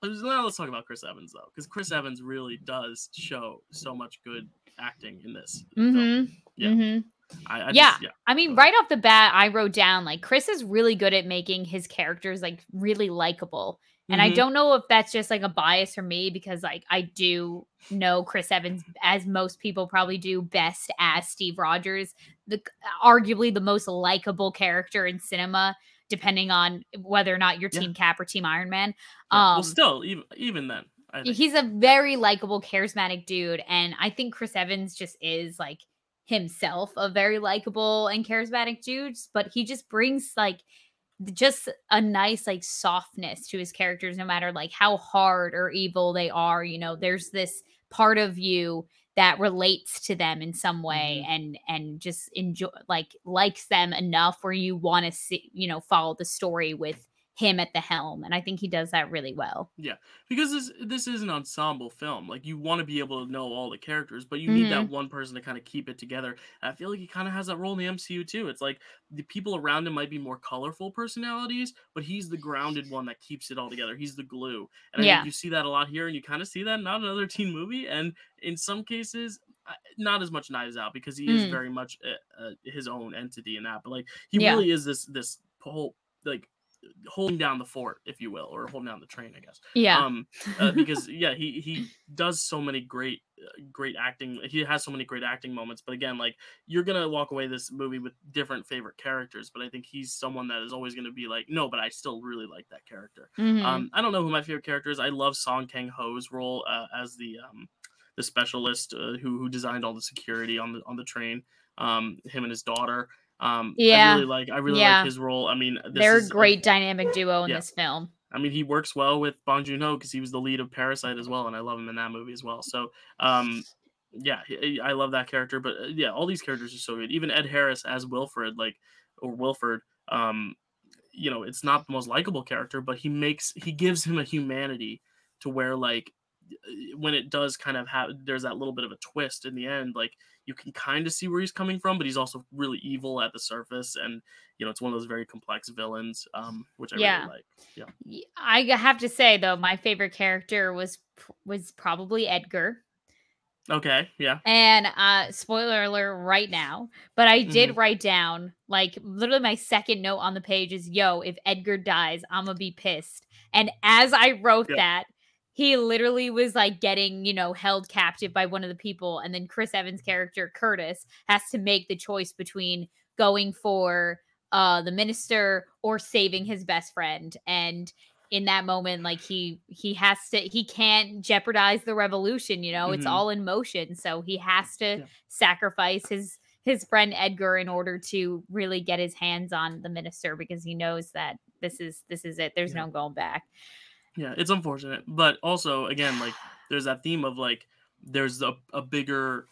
now let's talk about chris evans though because chris evans really does show so much good acting in this. Mhm. Yeah. Mhm. I, I Yeah. just, yeah I mean, right off the bat, I wrote down like Chris is really good at making his characters like really likable. And I Mhm. don't know if that's just like a bias for me because like I do know Chris Evans as most people probably do best as Steve Rogers, the arguably the most likable character in cinema, depending on whether or not you're Yeah. Team Cap or Team Iron Man. Yeah, Um, well still even even then he's a very likable, charismatic dude, and I think Chris Evans just is like himself a very likable and charismatic dude, but he just brings like just a nice like softness to his characters no matter like how hard or evil they are you know there's this part of you that relates to them in some way mm-hmm. and and just enjoy like likes them enough where you want to see you know follow the story with him at the helm and i think he does that really well Yeah. because this this is an ensemble film. Like you want to be able to know all the characters, but you need that one person to kind of keep it together. And I feel like he kind of has that role in the MCU too. It's like the people around him might be more colorful personalities, but he's the grounded one that keeps it all together. He's the glue, and I Yeah. think you see that a lot here, and you kind of see that not another teen movie, and in some cases. Not as much Knives Out because he is Mm. very much uh, uh, his own entity in that, but like he Yeah. really is this this whole like holding down the fort, if you will, or holding down the train, I guess. Yeah. Um uh, because yeah he he does so many great uh, great acting he has so many great acting moments but again like you're gonna walk away this movie with different favorite characters but i think he's someone that is always gonna be like no but i still really like that character. Mhm. um i don't know who my favorite character is. I love song kang ho's role uh, as the um the specialist uh, who who designed all the security on the on the train um him and his daughter um Yeah. i really like i really Yeah. like his role i mean this they're a- great dynamic duo in yeah. this film I mean, he works well with Bong Joon Ho because he was the lead of Parasite as well, and I love him in that movie as well. So, um, yeah, I love that character. But uh, yeah, all these characters are so good. Even Ed Harris as Wilfred, like or Wilford, um, you know, it's not the most likable character, but he makes he gives him a humanity to where like when it does kind of have there's that little bit of a twist in the end like you can kind of see where he's coming from but he's also really evil at the surface and you know it's one of those very complex villains um which i Yeah. really like yeah i have to say though, my favorite character was was probably Edgar. okay yeah And uh spoiler alert right now, but I did Mm-hmm. write down like literally my second note on the page is yo, if Edgar dies, I'm gonna be pissed. And as I wrote Yep. that, he literally was like getting, you know, held captive by one of the people and then Chris Evans character Curtis has to make the choice between going for uh the minister or saving his best friend and in that moment like he he has to he can't jeopardize the revolution you know it's Mhm. all in motion so he has to Yeah. sacrifice his his friend edgar in order to really get his hands on the minister because he knows that this is this is it there's Yeah. no going back yeah it's unfortunate but also again like there's that theme of like there's a, a bigger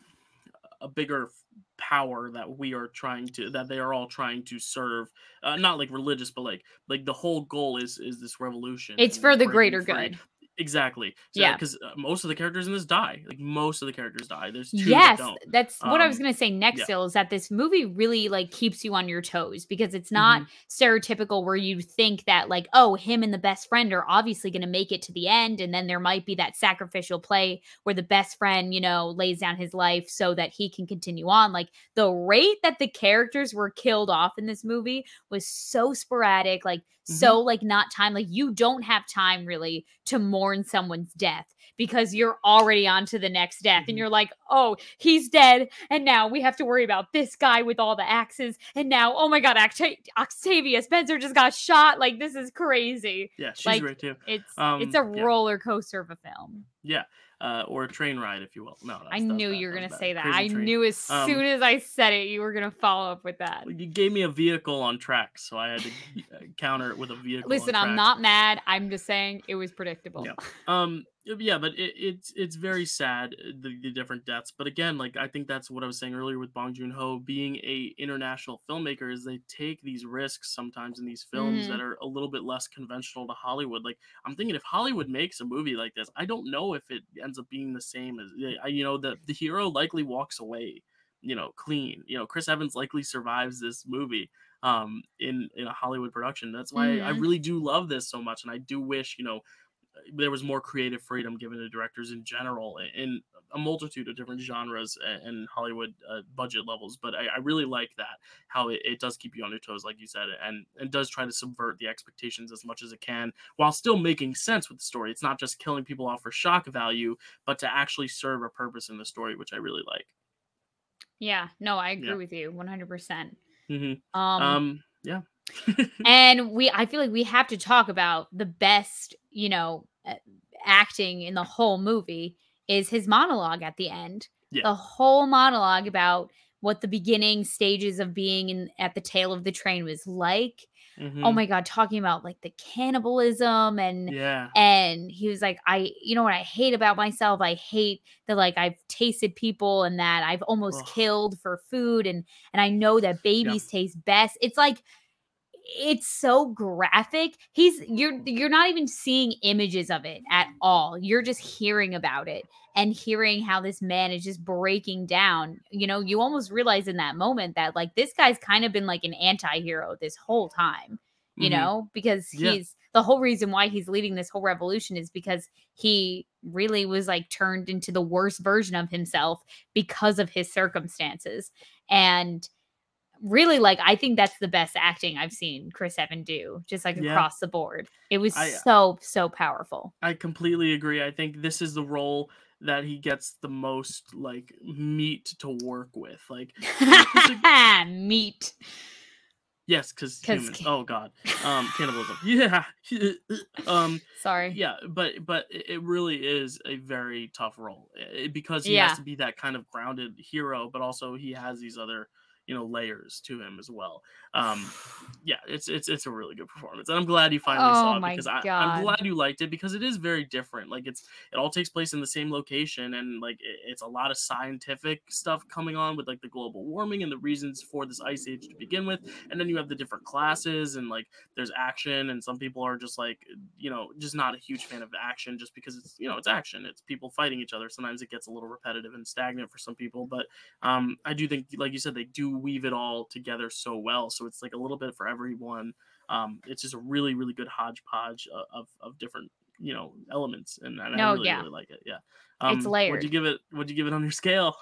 a bigger power that we are trying to that they are all trying to serve uh, not like religious but like like the whole goal is is this revolution it's for the greater good exactly Yeah. because uh, most of the characters in this die like most of the characters die there's two yes that don't that's what i was Um, going to say next yeah. still is that this movie really like keeps you on your toes because it's not Mhm. stereotypical where you think that like oh him and the best friend are obviously going to make it to the end and then there might be that sacrificial play where the best friend you know lays down his life so that he can continue on like the rate that the characters were killed off in this movie was so sporadic like so like not time like you don't have time really to mourn someone's death because you're already on to the next death Mhm. and you're like oh he's dead and now we have to worry about this guy with all the axes and now oh my god Octa- octavia spencer just got shot like this is crazy. Yeah she's like, great too. it's it's Um, a yeah. roller coaster of a film. Yeah uh or a train ride if you will no i knew bad, you were gonna bad. say that Crazy i train. knew as Um, soon as i said it you were gonna follow up with that you gave me a vehicle on tracks so i had to uh, counter it with a vehicle listen i'm tracks. not mad i'm just saying it was predictable Yeah. um yeah but it, it's it's very sad uh, the, the different deaths but again like i think that's what i was saying earlier with bong joon-ho being a international filmmaker is they take these risks sometimes in these films Mhm. that are a little bit less conventional to hollywood like i'm thinking if hollywood makes a movie like this i don't know if it ends up being the same as you know the the hero likely walks away you know clean you know chris evans likely survives this movie um in in a hollywood production that's why i Mhm. really do love this so much and i do wish you know there was more creative freedom given to directors in general in a multitude of different genres and Hollywood uh, budget levels. But I, I really like that how it, it does keep you on your toes, like you said, and and does try to subvert the expectations as much as it can while still making sense with the story. It's not just killing people off for shock value, but to actually serve a purpose in the story, which I really like. yeah no i agree Yeah. with you 100% hmm um Um, yeah. and we i feel like we have to talk about the best you know acting in the whole movie is his monologue at the end Yeah. the whole monologue about what the beginning stages of being in at the tail of the train was like oh Mhm. my god talking about like the cannibalism and yeah. and he was like i you know what i hate about myself i hate that like i've tasted people and that i've almost Ugh. killed for food and and i know that babies taste best it's like it's so graphic he's you're you're not even seeing images of it at all you're just hearing about it and hearing how this man is just breaking down you know you almost realize in that moment that like this guy's kind of been like an anti-hero this whole time you Mhm. know because Yeah. he's the whole reason why he's leading this whole revolution is because he really was like turned into the worst version of himself because of his circumstances and really like i think that's the best acting i've seen chris evan do just like Yeah. across the board it was I- so so powerful I completely agree. I think this is the role that he gets the most like meat to work with. Like meat yes, because humans. Oh god, um, cannibalism. Yeah, um, sorry yeah, but but it it really is a very tough role eh, because he Yeah. has to be that kind of grounded hero, but also he has these other you know layers to him as well. Um, yeah, it's it's it's a really good performance, and I'm glad you finally Oh saw it because I, I'm glad you liked it because it is very different. Like it's it all takes place in the same location, and like it, it's a lot of scientific stuff coming on with like the global warming and the reasons for this ice age to begin with, and then you have the different classes and like there's action, and some people are just like you know just not a huge fan of action just because it's you know it's action, it's people fighting each other. Sometimes it gets a little repetitive and stagnant for some people, but um, I do think, like you said, they do weave it all together so well. So it's like a little bit for everyone. Um, it's just a really, really good hodgepodge of, of, different, you know, elements, and, and I really, yeah. really like it. Yeah, um, It's What'd you give it? What'd you give it on your scale?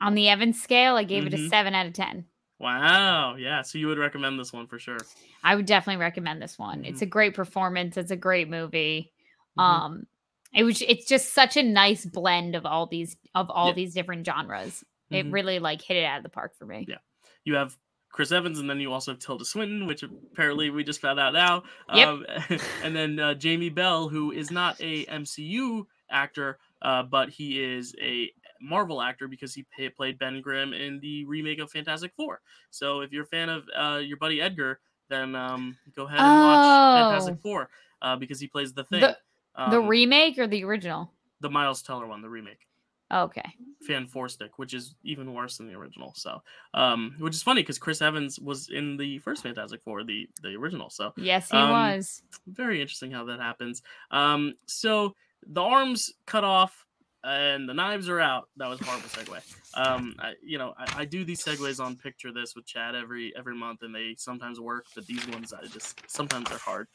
On the Evans scale, I gave it a Mhm. seven out of ten. Wow, yeah. So you would recommend this one for sure. I would definitely recommend this one. It's a great performance. It's a great movie. Mhm. Um, it was. It's just such a nice blend of all these of all Yeah. these different genres. It Mhm. really like hit it out of the park for me. Yeah. You have Chris Evans, and then you also have Tilda Swinton, which apparently we just found out now. Yep. Um, and then uh, Jamie Bell, who is not a MCU actor, uh, but he is a Marvel actor because he pa- played Ben Grimm in the remake of Fantastic Four. So if you're a fan of uh, your buddy Edgar, then um, go ahead and watch Fantastic Oh. Four uh, because he plays the thing. The- the Um, remake or the original? the Miles Teller one, the remake. Okay. Fan Four Stick, which is even worse than the original. So, um, which is funny because Chris Evans was in the first Fantastic Four, the the original. So, Yes, he Um, was. very interesting how that happens. Um, so the arms cut off and the knives are out. That was a horrible segue. Um, I, you know, I, I do these segues on Picture This with Chad every every month, and they sometimes work, but these ones I just sometimes they're hard.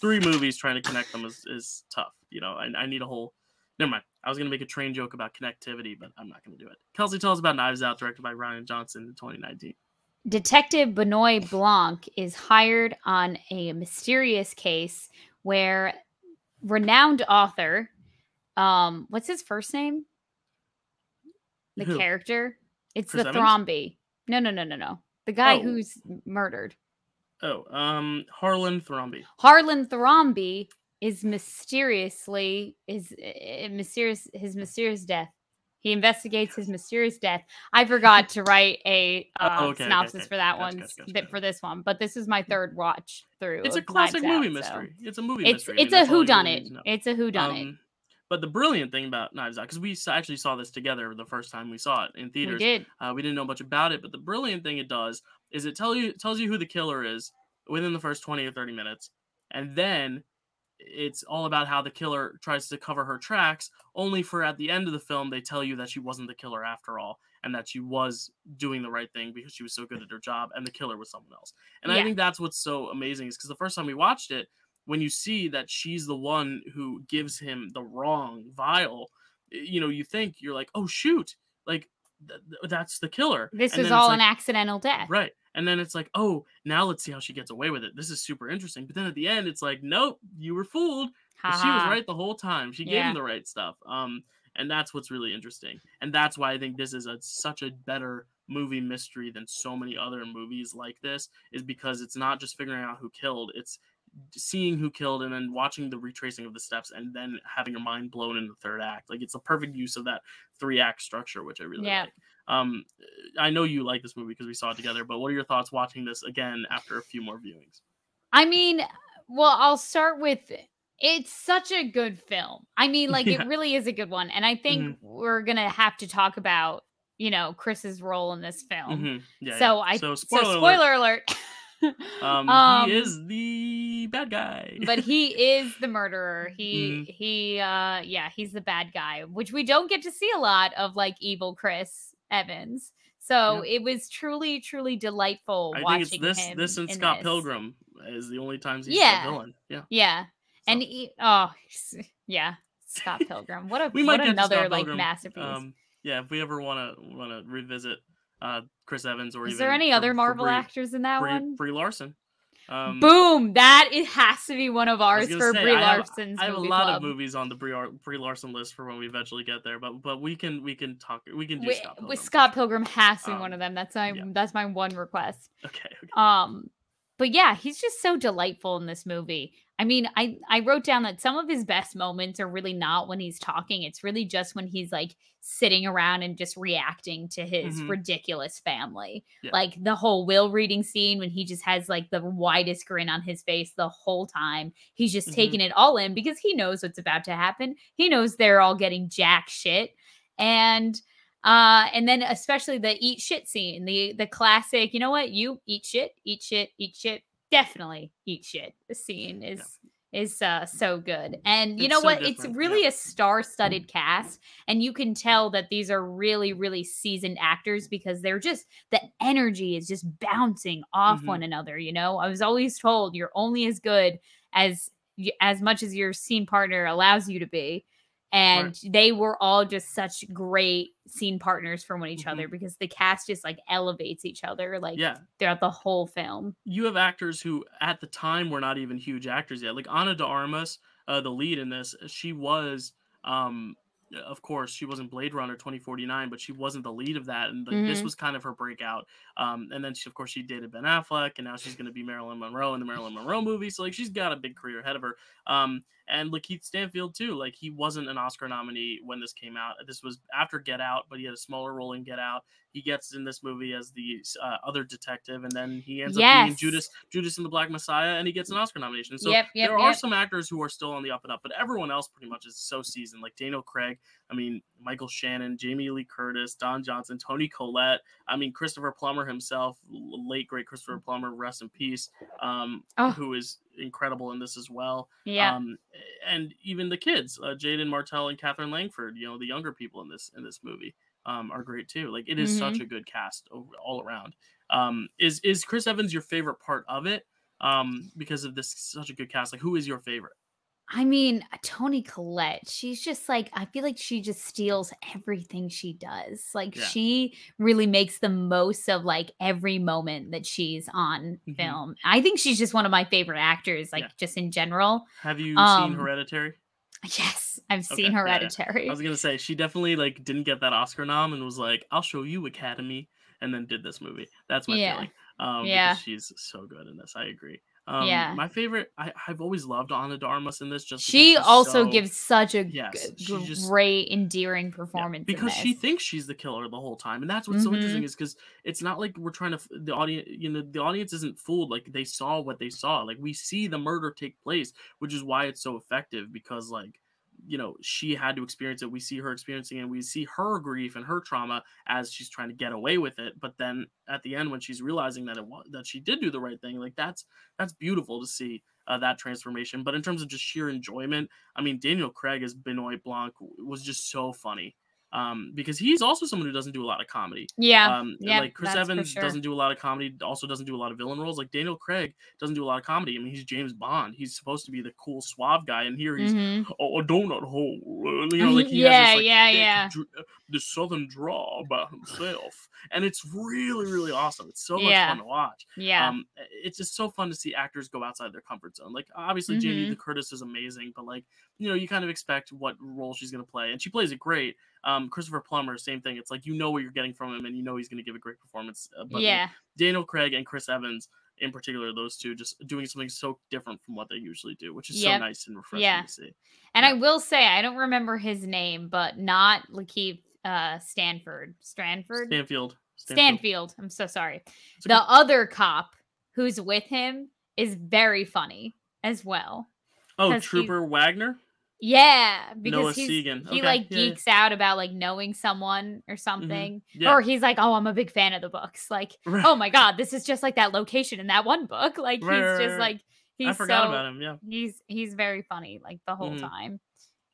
Three movies trying to connect them is, is tough. You know, I, I need a whole. Never mind. I was gonna make a train joke about connectivity, but I'm not gonna do it. Kelsey, tell us about Knives Out, directed by Rian Johnson in 2019. Detective Benoit Blanc is hired on a mysterious case where renowned author, um, what's his first name? The Who? character. It's Chris the Evans? Thrombey. No, no, no, no, no. The guy Oh. who's murdered. Oh, um, Harlan Thrombey. Harlan Thrombey is mysteriously is uh, mysterious his mysterious death. He investigates his mysterious death. I forgot to write a uh, okay, okay, synopsis okay. for that Gotcha, one, gotcha, gotcha, for this one, but this is my third watch through. It's a classic movie Out, mystery. so- It's a movie It's mystery. I mean, it's a that's all who done really it. need to know. It's a who done it. Um, But the brilliant thing about Knives Out, because we actually saw this together the first time we saw it in theaters, We did. uh, we didn't know much about it. But the brilliant thing it does is it tell you tells you who the killer is within the first twenty or thirty minutes, and then it's all about how the killer tries to cover her tracks. Only for at the end of the film, they tell you that she wasn't the killer after all, and that she was doing the right thing because she was so good at her job, and the killer was someone else. And I think that's what's so amazing is because the first time we watched it, when you see that she's the one who gives him the wrong vial, you know, you think you're like, oh shoot, like th- th- that's the killer. This And is all like, an accidental death. right. And then it's like, oh, now let's see how she gets away with it. This is super interesting. But then at the end, it's like, nope, you were fooled. She was right the whole time. She gave Yeah. him the right stuff. Um, and that's what's really interesting. And that's why I think this is a, such a better movie mystery than so many other movies like this, is because it's not just figuring out who killed, it's seeing who killed and then watching the retracing of the steps and then having your mind blown in the third act. Like it's a perfect use of that three act structure, which I really Yeah. like. Um, I know you like this movie because we saw it together, but what are your thoughts watching this again after a few more viewings? I mean, well, I'll start with it's such a good film. I mean, like Yeah. it really is a good one. And I think we're gonna have to talk about, you know, Chris's role in this film. Mhm. Yeah. so yeah. I so so spoiler, spoiler, alert. alert. Um, Um, he is the bad guy. but he is the murderer. He Mm-hmm. he uh yeah, he's the bad guy, which we don't get to see a lot of like evil Chris Evans. So it was truly, truly delightful I watching think it's this him. this and Scott this. Pilgrim is the only times he's Yeah. the villain. Yeah. Yeah. And he, oh yeah, Scott Pilgrim. What a we might what another like masterpiece. Um, yeah, if we ever want to want to revisit uh, Chris Evans or Is even there any for- other Marvel Brie- actors in that Brie, one? Brie Larson. Um, Boom! That it has to be one of ours for say, Brie I have- Larson's I have a lot club. of movies on the Brie, Brie Larson list for when we eventually get there, but but we can we can talk we can do With, Scott with Pilgrim Scott. Pilgrim has to be one Um, of them. That's my yeah. that's my one request. Okay, okay. Um, but yeah, he's just so delightful in this movie. I mean, I I wrote down that some of his best moments are really not when he's talking. It's really just when he's like sitting around and just reacting to his Mhm. ridiculous family. Yeah. Like the whole will reading scene when he just has like the widest grin on his face the whole time. He's just Mhm. taking it all in because he knows what's about to happen. He knows they're all getting jack shit. And uh and then especially the eat shit scene, the the classic, you know what? You eat shit, eat shit, eat shit. Definitely eat shit. The scene is is uh so good. And you It's know so what? It's really yeah. a star-studded cast and you can tell that these are really really seasoned actors because they're just the energy is just bouncing off Mhm. one another, you know? I was always told you're only as good as as much as your scene partner allows you to be. And they were all just such great scene partners for one each Mhm. other because the cast just like elevates each other like Yeah. throughout the whole film. you have actors who at the time were not even huge actors yet. Like Ana de Armas, uh, the lead in this, she was, um, of course, she wasn't Blade Runner 2049, but she wasn't the lead of that. And like, this Mhm. was kind of her breakout. Um, and then she, of course, she dated Ben Affleck, and now she's going to be Marilyn Monroe in the Marilyn Monroe movie. So like, she's got a big career ahead of her. Um, and Lakeith Stanfield too. Like he wasn't an Oscar nominee when this came out. This was after Get Out, but he had a smaller role in Get Out. He gets in this movie as the uh, other detective, and then he ends up being Judas Judas and the Black Messiah, and he gets an Oscar nomination. So Yep, yep, there are some actors who are still on the up and up, but everyone else pretty much is so seasoned. Like Daniel Craig, I mean Michael Shannon, Jamie Lee Curtis, Don Johnson, Toni Collette. I mean Christopher Plummer himself, late great Christopher Plummer, rest in peace. Um, Oh. who is incredible in this as well. Yeah. Um, and even the kids, uh, Jaeden Martell and Katherine Langford, you know, the younger people in this in this movie, um, are great too. Like it is such Mhm. a good cast over, all around. Um, is is Chris Evans your favorite part of it? Um, because of this such a good cast. Like, who is your favorite? I mean, Toni Collette, she's just like, I feel like she just steals everything she does. Like, Yeah. she really makes the most of like every moment that she's on Mhm. film. I think she's just one of my favorite actors, like, Yeah. just in general. Have you Um, seen Hereditary? Yes, I've Okay, seen yeah, yeah. Hereditary. I was gonna say she definitely like didn't get that Oscar nom and was like, "I'll show you Academy," and then did this movie. That's my Yeah. feeling. Um, Yeah. because she's so good in this. I agree. Um, Yeah. my favorite. I, I've always loved Ana de Armas in this. Just She also so- gives such a Yes, g- just- great, endearing performance. in because she thinks she's the killer the whole time, and that's what's so Mhm. interesting is because it's not like we're trying to the audience. You know, the audience isn't fooled. Like they saw what they saw. Like we see the murder take place, which is why it's so effective because like you know she had to experience it we see her experiencing it and we see her grief and her trauma as she's trying to get away with it but then at the end when she's realizing that it was that she did do the right thing like that's that's beautiful to see uh, that transformation but in terms of just sheer enjoyment i mean daniel craig as benoit blanc was just so funny um, because he's also someone who doesn't do a lot of comedy yeah, um, yeah, like Chris Evans sure. doesn't do a lot of comedy, also doesn't do a lot of villain roles. Like Daniel Craig doesn't do a lot of comedy. I mean, he's James Bond. He's supposed to be the cool, suave guy, and here he's Mhm. oh, a donut hole. uh, You know, like he Yeah, has this, like, yeah, thick yeah. dr- uh, the southern draw by himself, and it's really, really awesome. It's so much Yeah. fun to watch. Yeah, Um, it's just so fun to see actors go outside their comfort zone. Like obviously Jamie Mhm. Lee Curtis is amazing, but like you know you kind of expect what role she's gonna play, and she plays it great. Um, Christopher Plummer, same thing. It's like you know what you're getting from him, and you know he's gonna give a great performance. Uh, but yeah. Daniel Craig and Chris Evans, in particular, those two just doing something so different from what they usually do, which is Yep. so nice and refreshing Yeah. to see. And Yeah. I will say, I don't remember his name, but not Lakeith uh, Stanford. Stranford? Stanfield. Stanfield. I'm so sorry. It's The okay. other cop who's with him is very funny as well. Oh, Trooper Wagner. Yeah, because he Okay, like yeah, yeah. geeks out about like knowing someone or something. Yeah. Or he's like, "Oh, I'm a big fan of the books." Like, Right. "Oh my god, this is just like that location in that one book." Like Right, he's right, just like he's I forgot so, about him. Yeah. He's he's very funny like the whole Mhm. time.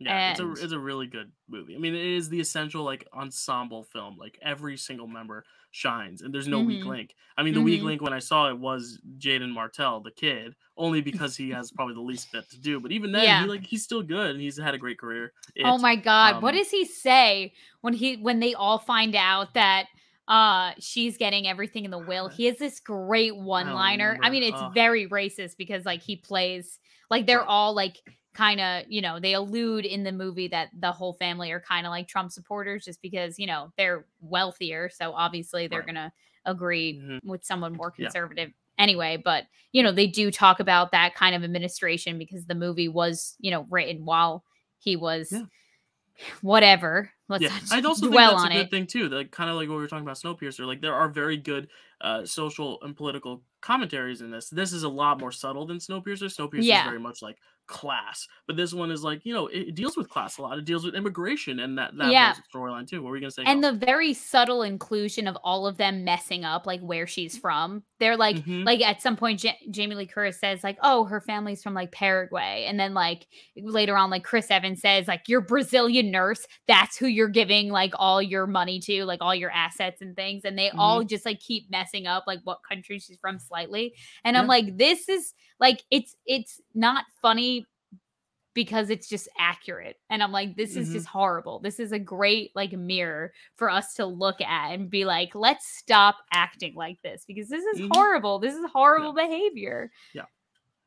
Yeah, it's a it's a really good movie. I mean, it is the essential like ensemble film. Like every single member shines, and there's no weak Mhm. link. I mean, the weak Mhm. link when I saw it was Jaeden Martell, the kid, only because he has probably the least bit to do. But even then, Yeah. he like he's still good, and he's had a great career. oh my god, what um, does he say when he when they all find out that uh she's getting everything in the will? He has this great one liner. I remember. mean, it's very racist because like he plays like they're all like kind of, you know, they allude in the movie that the whole family are kind of like Trump supporters just because, you know, they're wealthier, so obviously they're Right. going to agree Mhm. with someone more Yeah. conservative. anyway, but you know, they do talk about that kind of administration because the movie was, you know, written while he was Yeah. whatever. Let's yeah, I'd also think dwell that's on a good it. thing too. That kind of like what we were talking about Snowpiercer. Like there are very good uh, social and political commentaries in this. This is a lot more subtle than Snowpiercer. Snowpiercer Yeah. is very much like class, but this one is like you know it, deals with class a lot. It deals with immigration and that that Yeah. storyline too. What were you gonna say? and the very subtle inclusion of all of them messing up like where she's from they're like Mhm. like at some point ja- jamie lee curtis says like oh her family's from like paraguay and then like later on like chris evans says like your brazilian nurse that's who you're giving like all your money to like all your assets and things and they all just like keep messing up like what country she's from slightly and i'm like this is like it's it's not funny because it's just accurate. And i'm like this is Mhm. just horrible. This is a great like mirror for us to look at and be like let's stop acting like this because this is Mhm. horrible. This is horrible behavior. Yeah.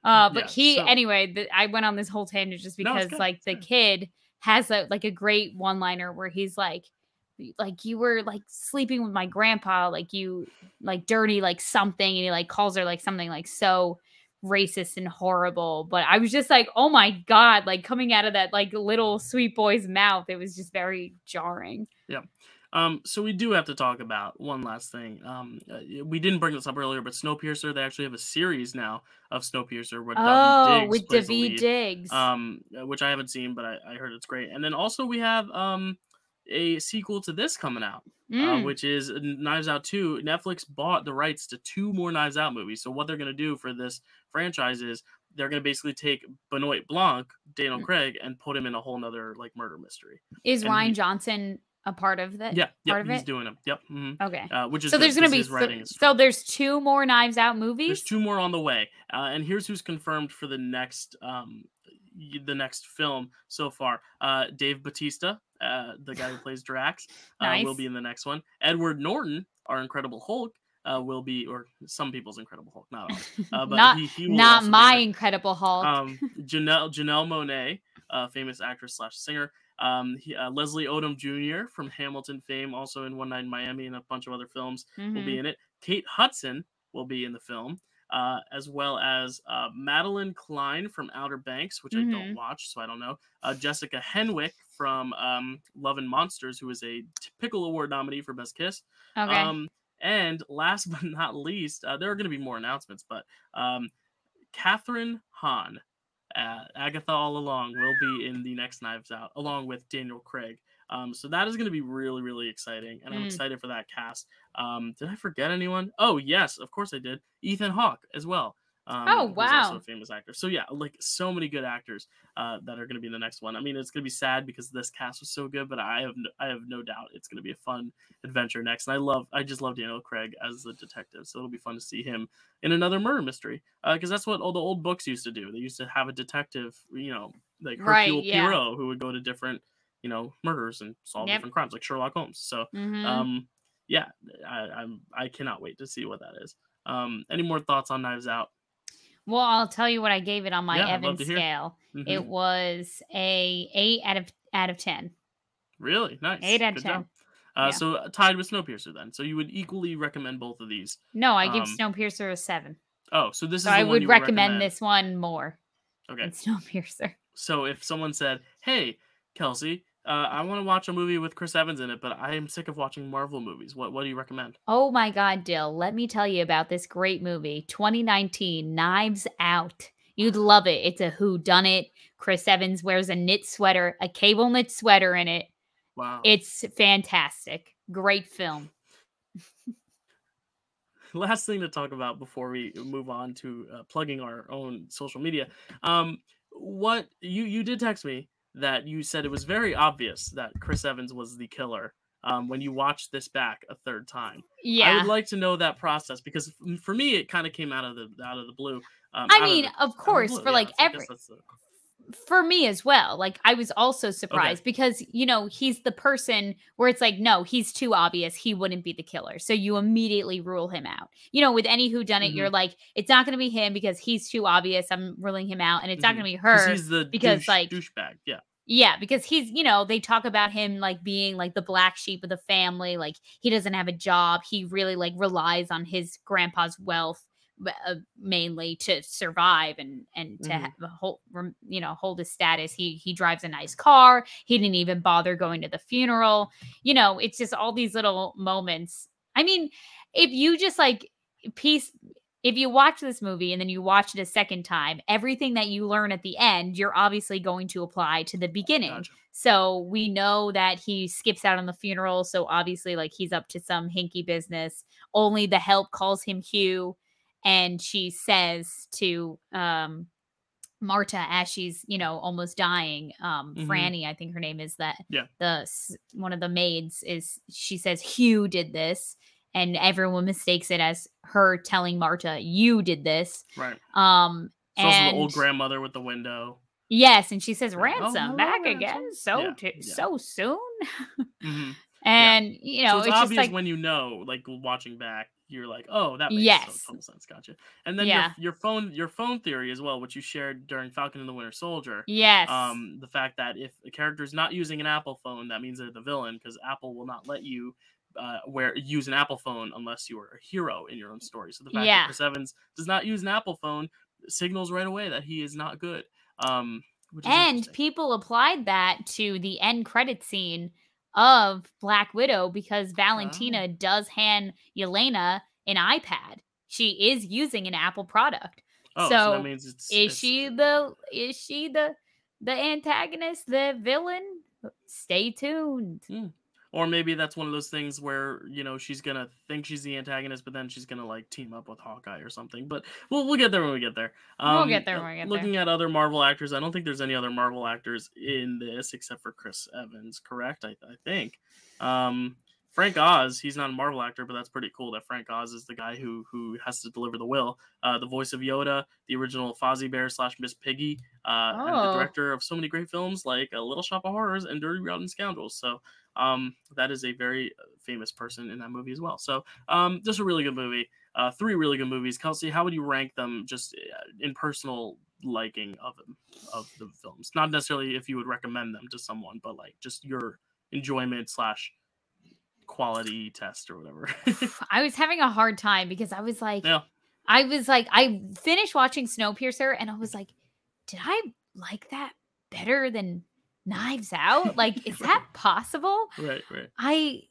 uh but Yeah, he so- anyway the, i went on this whole tangent just because good, like the kid has a like a great one liner where he's like like you were like sleeping with my grandpa like you like dirty like something and he like calls her like something like so racist and horrible but i was just like oh my god like coming out of that like little sweet boy's mouth it was just very jarring Yeah. Um, so we do have to talk about one last thing. Um, uh, we didn't bring this up earlier, but Snowpiercer they actually have a series now of Snowpiercer where oh Diggs with daveed diggs um, uh, which I haven't seen, but I, I heard it's great. And then also we have um a sequel to this coming out, uh, Mm, which is Knives Out Two. Netflix bought the rights to two more Knives Out movies. So what they're gonna do for this franchise is they're gonna basically take Benoit Blanc, Daniel Mm. Craig, and put him in a whole nother like murder mystery. is and rian he- johnson a part of that Yeah, yeah, part of he's it? doing them. Yep. mhm. okay Uh, which is so good there's going to be so, so there's two more knives out movies There's two more on the way, uh, and here's who's confirmed for the next um, the next film so far. Uh, Dave Bautista, uh, the guy who plays Drax, uh, will be in the next one. Edward Norton, our Incredible Hulk, uh, will be, or some people's Incredible Hulk, not ours. Uh, but not he, he will not my incredible hulk Um, Janelle Janelle Monáe, uh, famous actress slash singer. Um, he, uh, Leslie Odom Jr. from Hamilton fame, also in One Night in Miami and a bunch of other films will Mhm. be in it. Kate Hudson will be in the film, uh, as well as uh, Madelyn Cline from Outer Banks, which I don't Mhm. watch, so I don't know. Uh, Jessica Henwick from um, Love and Monsters, who is a Pickle Award nominee for Best Kiss. okay Um, and last but not least, uh, there are going to be more announcements, but um, Kathryn Hahn, uh, Agatha All Along, will be in the next Knives Out, along with Daniel Craig. Um, so that is going to be really, really exciting, and I'm Mm. excited for that cast. Um, did I forget anyone? Oh yes, of course I did. Ethan Hawke as well. Um, Oh, who's also wow. a famous actor. So yeah, like so many good actors uh, that are going to be in the next one. I mean, it's going to be sad because this cast was so good, but I have no, I have no doubt it's going to be a fun adventure next. And I love I just love Daniel Craig as the detective, so it'll be fun to see him in another murder mystery because that's what all the old books used to do. They used to have a detective, you know, like Right, Hercule yeah. Poirot, who would go to different you know murders and solve Yep. different crimes, like Sherlock Holmes. So Mhm. um, yeah, I, I'm I cannot wait to see what that is. Um, any more thoughts on Knives Out? well i'll tell you what i gave it on my Yeah, evan scale Mhm. it was a 8 out of out of 10 Really nice. Eight out of Good job. 10. Uh, Yeah. So uh, tied with Snowpiercer then. So you would equally recommend both of these. no i give Um, snowpiercer a 7 Oh, so this so is the i one would you recommend, this one more Okay. than snowpiercer So if someone said, "Hey, Kelsey, uh, I want to watch a movie with Chris Evans in it, but I am sick of watching Marvel movies. What what do you recommend?" Oh my God, Dyl, let me tell you about this great movie, 2019 Knives Out. You'd love it. It's a who done it. Chris Evans wears a knit sweater, a cable knit sweater in it. Wow. It's fantastic. Great film. last thing to talk about before we move on to uh, plugging our own social media um what you you did text me that you said it was very obvious that chris evans was the killer um when you watched this back a third time. Yeah, i would like to know that process because for me it kind of came out of the out of the blue um, I out of mean, the- of course, blue, for yeah, like every the- for me as well. Like I was also surprised because you know he's the person where it's like no, he's too obvious. He wouldn't be the killer, so you immediately rule him out. You know, with any who done it, Mm-hmm. you're like it's not going to be him because he's too obvious. I'm ruling him out, and it's not Mhm. going to be her. he's the because, douche, like- douchebag yeah Yeah, because he's, you know, they talk about him like being like the black sheep of the family. Like he doesn't have a job. He really like relies on his grandpa's wealth uh, mainly to survive and and to Mhm. hold you know hold his status he he drives a nice car he didn't even bother going to the funeral you know it's just all these little moments i mean if you just like piece if you watch this movie and then you watch it a second time everything that you learn at the end you're obviously going to apply to the beginning Gotcha. so we know that he skips out on the funeral. So obviously, like he's up to some hinky business. Only the help calls him Hugh, and she says to um Marta as she's you know almost dying. Um, Mhm. Franny, I think her name is that. Yeah. The one of the maids is she says Hugh did this, and everyone mistakes it as her telling Marta you did this. Right. Um, It's also and the old grandmother with the window. yes, and she says Yeah. Oh, ransom back ransom." again so Yeah, t- yeah. so soon. hmm And you know, so it's, it's, obvious like when you know, like watching back, you're like, oh, that makes Yes. total sense. Gotcha. And then Yeah. your, your phone, your phone theory as well, which you shared during Falcon and the Winter Soldier. yes, Um, the fact that if a character is not using an Apple phone, that means they're the villain because Apple will not let you uh, where use an Apple phone unless you are a hero in your own story. So the fact Yeah. that Chris Evans does not use an Apple phone signals right away that he is not good. Um, and people applied that to the end credit scene of Black Widow because Valentina ah. does hand Yelena an iPad. She is using an Apple product. oh, so, so that means it's Is it's- she the is she the the antagonist, the villain? Stay tuned. Hmm. Or maybe that's one of those things where you know she's gonna think she's the antagonist, but then she's gonna like team up with Hawkeye or something. But we'll we'll get there when we get there. We'll get there uh, when we get there. Looking at other Marvel actors, I don't think there's any other Marvel actors in this except for Chris Evans. Correct? I, I think. Um, Frank Oz, he's not a Marvel actor, but that's pretty cool that Frank Oz is the guy who who has to deliver the will. Uh, the voice of Yoda, the original Fozzie Bear slash Miss Piggy, uh, and the Oh. director of so many great films like A Little Shop of Horrors and Dirty Rotten Scoundrels. So um, that is a very uh, famous person in that movie as well. So um, just a really good movie. Uh, three really good movies. Kelsey, how would you rank them just uh, in personal liking of them, of the films? Not necessarily if you would recommend them to someone, but like just your enjoyment slash quality test or whatever. I was having a hard time because I was like, yeah. I was like, I finished watching Snowpiercer and I was like, did I like that better than Knives Out? Like, is that possible? Right, right. I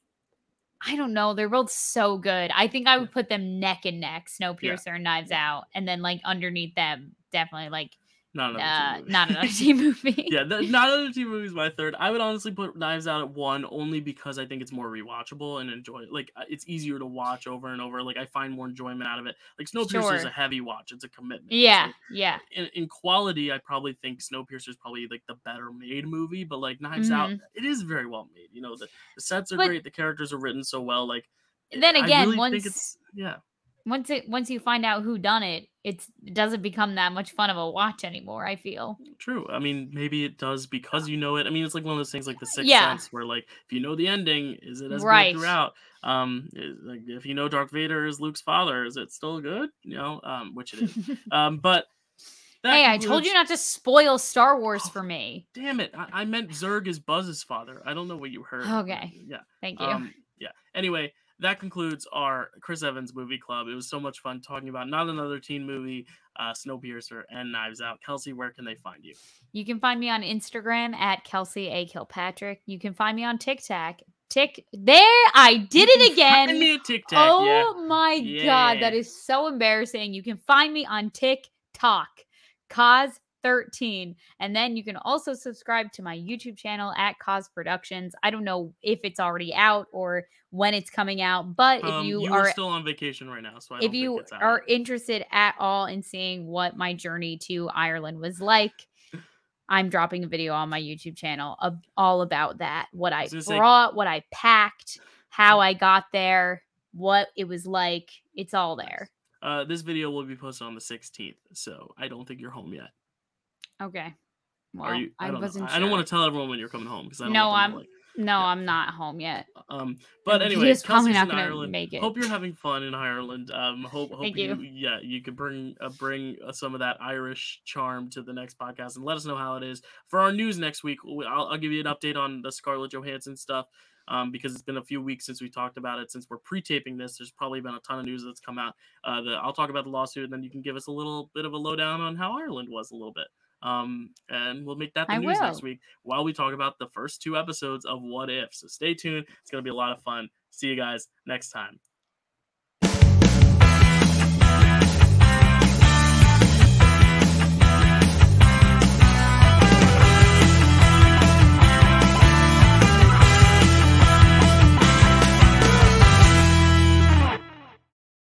I don't know. They're both so good. I think I would put them neck and neck, Snowpiercer and Knives Out, and then like underneath them, definitely like Not another uh, movie. not another teen movie. yeah, the, not another teen movie is my third. I would honestly put Knives Out at one only because I think it's more rewatchable and enjoy. Like uh, it's easier to watch over and over. Like I find more enjoyment out of it. Like Snowpiercer is a heavy watch. It's a commitment. Yeah, like- yeah. in, in quality, I probably think Snowpiercer is probably like the better made movie, but like Knives Out, Mhm. it is very well made. You know, the, the sets are But- great, the characters are written so well. Like, Then I again, really once think it's yeah, once it once you find out who done it, it's it doesn't become that much fun of a watch anymore. I feel. true. I mean, maybe it does because you know it. I mean, it's like one of those things like the Sixth Yeah. Sense, where like if you know the ending, is it as Right. good throughout? Um, is- like if you know Darth Vader is Luke's father, is it still good? You know, um, which it is. um, but that hey, I told you not to spoil Star Wars Oh, for me. Damn it! I, I meant Zurg is Buzz's father. I don't know what you heard. Okay. Yeah. Thank you. Um, yeah. Anyway, that concludes our Chris Evans movie club. It was so much fun talking about not another teen movie, uh, Snowpiercer, and Knives Out. Kelsey, where can they find you? You can find me on Instagram at Kelsey A Kilpatrick. You can find me on TikTok. Tick there, I did You it again. me at TikTok. Oh yeah. my god, that is so embarrassing. You can find me on TikTok, Koz13. And then you can also subscribe to my YouTube channel at Koz Productions. I don't know if it's already out or when it's coming out, but if Um, you, are still on vacation right now, so I if don't you think it's out are interested at all in seeing what my journey to Ireland was like, I'm dropping a video on my YouTube channel ab- all about that. What I, was gonna say- brought, what I packed, how I got there, what it was like. It's all there. uh, this video will be posted on the 16th, so I don't think you're home yet. Okay. Well, are you? I, don't wasn't I- I don't want to tell everyone when you're coming home because I don't. No, I'm. like, No, yeah. I'm not home yet. Um, but anyway, he's probably not going to make it. Hope you're having fun in Ireland. Um, hope hope Thank you, you. yeah you could bring uh, bring uh, some of that Irish charm to the next podcast and let us know how it is for our news next week. I'll, I'll give you an update on the Scarlett Johansson stuff um, because it's been a few weeks since we talked about it. Since we're pre-taping this, there's probably been a ton of news that's come out. Uh, the, I'll talk about the lawsuit, and then you can give us a little bit of a lowdown on how Ireland was a little bit. Um, and we'll make that the I news will. next week while we talk about the first two episodes of What If. So stay tuned. It's gonna be a lot of fun. See you guys next time.